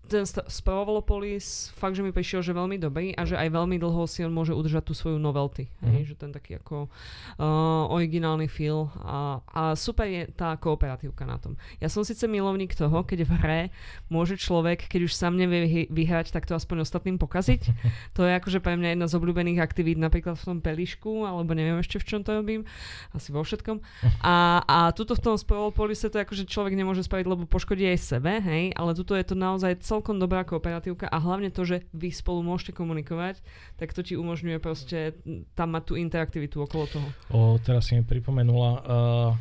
A: ten Sprovolopolis fakt, že mi prišiel, že veľmi dobrý a že aj veľmi dlho si on môže udržať tú svoju novelty. Mm-hmm. Hej, že ten taký ako uh, originálny feel a, a super je tá kooperatívka na tom. Ja som síce milovník toho, keď v hre môže človek, keď už sám nevie vyhrať, tak to aspoň ostatným pokaziť. (laughs) to je akože pre mňa jedna z obľúbených aktivít, napríklad v tom pelišku, alebo neviem ešte v čom to robím, asi vo všetkom. A, a tuto v tom Sprovolopolise to je akože človek nemôže spraviť, lebo poškodí aj sebe, hej, ale tuto je to naozaj cel celkom dobrá kooperatívka a hlavne to, že vy spolu môžete komunikovať, tak to ti umožňuje proste tam mať tú interaktivitu okolo toho.
B: O, teraz si mi pripomenula, uh,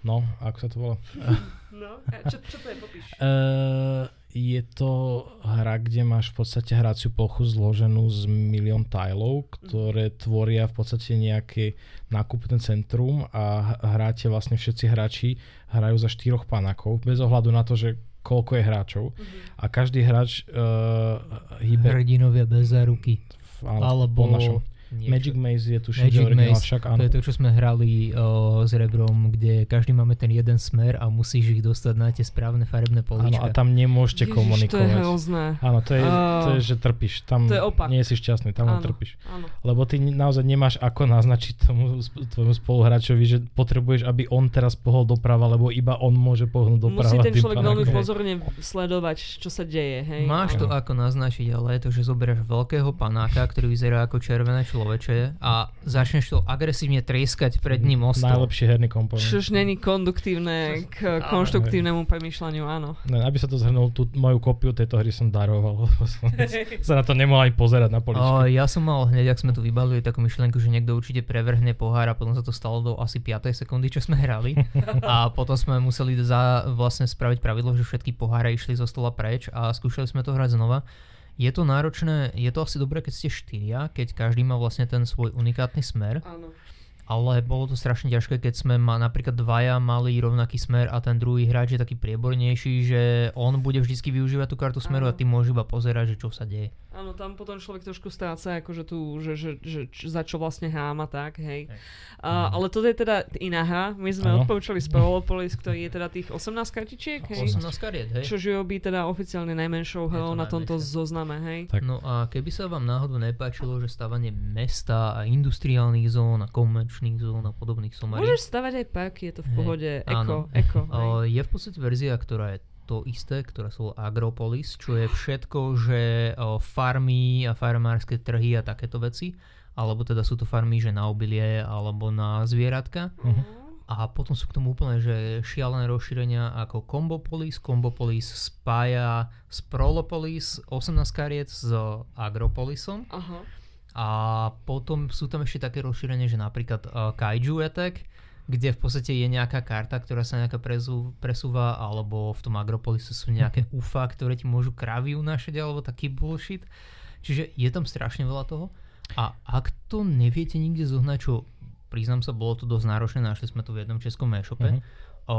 B: no, ako sa to volá? (laughs)
A: no, čo, čo to je, popíš?
B: Uh, je to hra, kde máš v podstate hraciu plochu zloženú z milión tajlov, ktoré mm. tvoria v podstate nejaké nákupné centrum a hráte vlastne všetci hráči hrajú za štyroch panákov, bez ohľadu na to, že koľko je hráčov mm-hmm. a každý hráč uh,
C: hýbe... Hrdinovia bez záruky. Alebo... Po našom.
B: Niečo. Magic Maze je tuším, Magic Maze, však áno.
C: To je to, čo sme hrali o, s Rebrom, kde každý máme ten jeden smer a musíš ich dostať na tie správne farebné políčka.
B: Áno, a tam nemôžete Ježiš, komunikovať.
A: to je hrozné.
B: Áno, to je, uh, to je, že trpíš. Tam to je opak. nie si šťastný, tam áno, trpíš. Áno. Lebo ty naozaj nemáš ako naznačiť tomu tvojmu spoluhráčovi, že potrebuješ, aby on teraz pohol doprava, lebo iba on môže pohnúť doprava.
A: Musí ten človek veľmi pozorne sledovať, čo sa deje. Hej?
C: Máš áno. to ako naznačiť, ale je to, že zoberieš veľkého panáka, ktorý vyzerá ako červené človek človeče a začneš to agresívne trieskať pred ním mostom.
B: Najlepší herný komponent.
A: Čož není konduktívne k konštruktívnemu premýšľaniu, áno.
B: Ne, aby sa to zhrnul, tú moju kopiu tejto hry som daroval, (laughs) som (laughs) sa na to nemohol ani pozerať na poličku.
C: ja som mal hneď, ak sme tu vybavili takú myšlienku, že niekto určite prevrhne pohár a potom sa to stalo do asi 5. sekundy, čo sme hrali. a potom sme museli za, vlastne spraviť pravidlo, že všetky poháre išli zo stola preč a skúšali sme to hrať znova. Je to náročné, je to asi dobré, keď ste štyria, keď každý má vlastne ten svoj unikátny smer.
A: Áno
C: ale bolo to strašne ťažké, keď sme ma, napríklad dvaja mali rovnaký smer a ten druhý hráč je taký priebornejší, že on bude vždycky využívať tú kartu smeru Áno. a ty môžeš iba pozerať, že čo sa deje.
A: Áno, tam potom človek trošku stráca, akože tu, že, že, že, že za čo vlastne hrám a tak, hej. hej. Uh, ale toto je teda iná hra, my sme ano. odporúčali Spavolopolis, ktorý je teda tých 18 kartičiek, hej.
C: 18 kariet, hej.
A: Čo robí teda oficiálne najmenšou hrou na tomto zozname, hej.
C: Tak. No a keby sa vám náhodou nepáčilo, že stavanie mesta a industriálnych zón a komerčných zón a podobných somarí.
A: Môžeš stavať aj parky, je to v pohode, eko, eko. (laughs)
C: Hej. Je v podstate verzia, ktorá je to isté, ktorá sú Agropolis, čo je všetko, že farmy a farmárske trhy a takéto veci, alebo teda sú to farmy, že na obilie alebo na zvieratka. Uh-huh. A potom sú k tomu úplne, že šialené rozšírenia ako Combopolis. Combopolis spája z Prolopolis 18 kariet s Agropolisom. Uh-huh. A potom sú tam ešte také rozšírenie, že napríklad uh, Kaiju Attack, kde v podstate je nejaká karta, ktorá sa nejaká presú, presúva, alebo v tom Agropolise sú nejaké UFA, ktoré ti môžu kravy unášať, alebo taký bullshit. Čiže je tam strašne veľa toho. A ak to neviete nikde zohnať, čo priznám sa, bolo to dosť náročné, našli sme to v jednom českom e-shope. Uh-huh. O,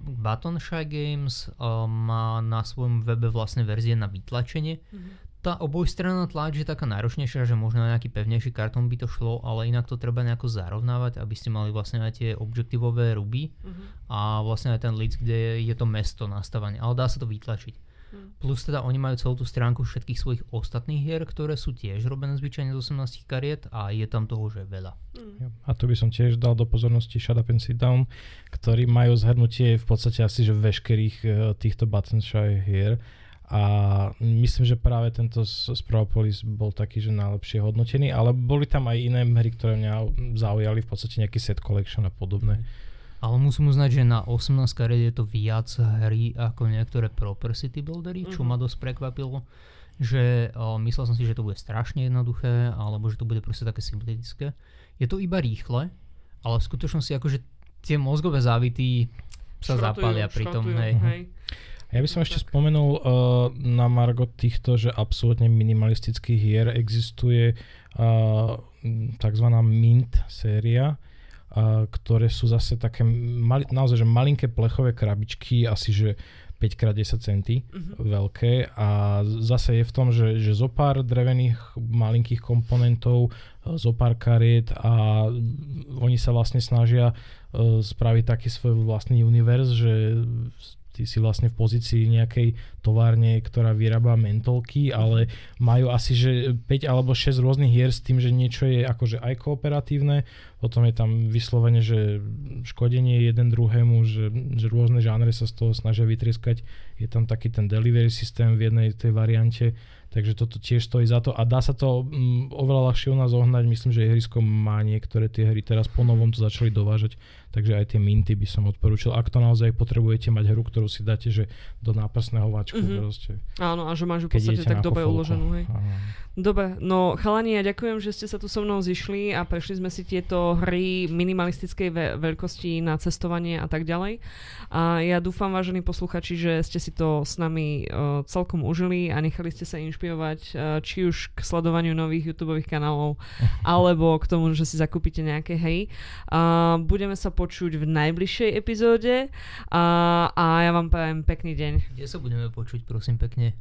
C: Button Shy Games o, má na svojom webe vlastne verzie na vytlačenie. Uh-huh tá obojstranná tlač je taká náročnejšia, že možno na nejaký pevnejší kartón by to šlo, ale inak to treba nejako zarovnávať, aby ste mali vlastne aj tie objektívové ruby uh-huh. a vlastne aj ten list, kde je to mesto nastavenie, ale dá sa to vytlačiť. Uh-huh. Plus teda oni majú celú tú stránku všetkých svojich ostatných hier, ktoré sú tiež robené zvyčajne z 18 kariet a je tam toho, že veľa.
B: Uh-huh. A tu by som tiež dal do pozornosti Shut Up and Sit Down, ktorí majú zhrnutie v podstate asi že veškerých uh, týchto Button Shy hier a myslím, že práve tento Spropolis bol taký, že najlepšie hodnotený, ale boli tam aj iné hry, ktoré mňa zaujali, v podstate nejaký set collection a podobné.
C: Ale musím uznať, že na 18 kariet je to viac hry ako niektoré Proper City Buildery, čo mm-hmm. ma dosť prekvapilo. Že o, myslel som si, že to bude strašne jednoduché, alebo že to bude proste také sympatické. Je to iba rýchle, ale v skutočnosti akože tie mozgové závity sa šrotujú, zapália pri tom. Hej. hej.
B: Ja by som ešte spomenul uh, na Margo týchto, že absolútne minimalistických hier existuje uh, tzv. Mint séria, uh, ktoré sú zase také mali, naozaj že malinké plechové krabičky, asi že 5x10 centy
A: Mhm.
B: veľké a zase je v tom, že, že zo pár drevených malinkých komponentov, zo pár kariet a oni sa vlastne snažia spraviť taký svoj vlastný univerz, že ty si vlastne v pozícii nejakej továrne, ktorá vyrába mentolky, ale majú asi že 5 alebo 6 rôznych hier s tým, že niečo je akože aj kooperatívne, potom je tam vyslovene, že škodenie jeden druhému, že, že rôzne žánre sa z toho snažia vytrieskať. Je tam taký ten delivery systém v jednej tej variante, takže toto tiež stojí za to a dá sa to mm, oveľa ľahšie u nás ohnať. Myslím, že ihrisko má niektoré tie hry teraz po novom to začali dovážať, takže aj tie minty by som odporúčil. Ak to naozaj potrebujete mať hru, ktorú si dáte, že do náprsného váčku
A: Mhm.
B: proste.
A: Áno, a že máš ju v podstate tak dobe uloženú, hej.
B: Áno.
A: Dobre, no chalani, ja ďakujem, že ste sa tu so mnou zišli a prešli sme si tieto hry minimalistickej ve- veľkosti na cestovanie a tak ďalej. A ja dúfam, vážení posluchači, že ste si to s nami uh, celkom užili a nechali ste sa inšpirovať uh, či už k sledovaniu nových YouTube kanálov, (laughs) alebo k tomu, že si zakúpite nejaké hry. Uh, budeme sa počuť v najbližšej epizóde a, a ja vám prajem pekný deň
C: Kde sa budeme počuť, prosím pekne?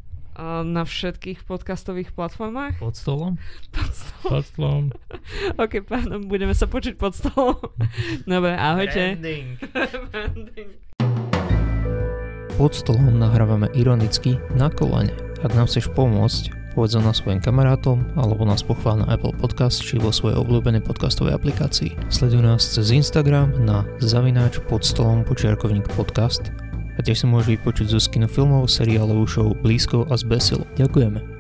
A: na všetkých podcastových platformách.
C: Pod stolom?
A: Pod stolom.
B: Pod stolom. (laughs)
A: OK, pardon, budeme sa počuť pod stolom. (laughs) Dobre, ahojte.
C: Branding.
A: Branding.
C: Pod stolom nahrávame ironicky na kolene. Ak nám chceš pomôcť, povedz na svojim kamarátom alebo nás pochvál na Apple Podcast či vo svojej obľúbenej podcastovej aplikácii. Sleduj nás cez Instagram na zavináč pod stolom počiarkovník podcast a tiež si môžeš vypočuť zo skinu filmov, seriálovú show Blízko a z Besilu. Ďakujeme.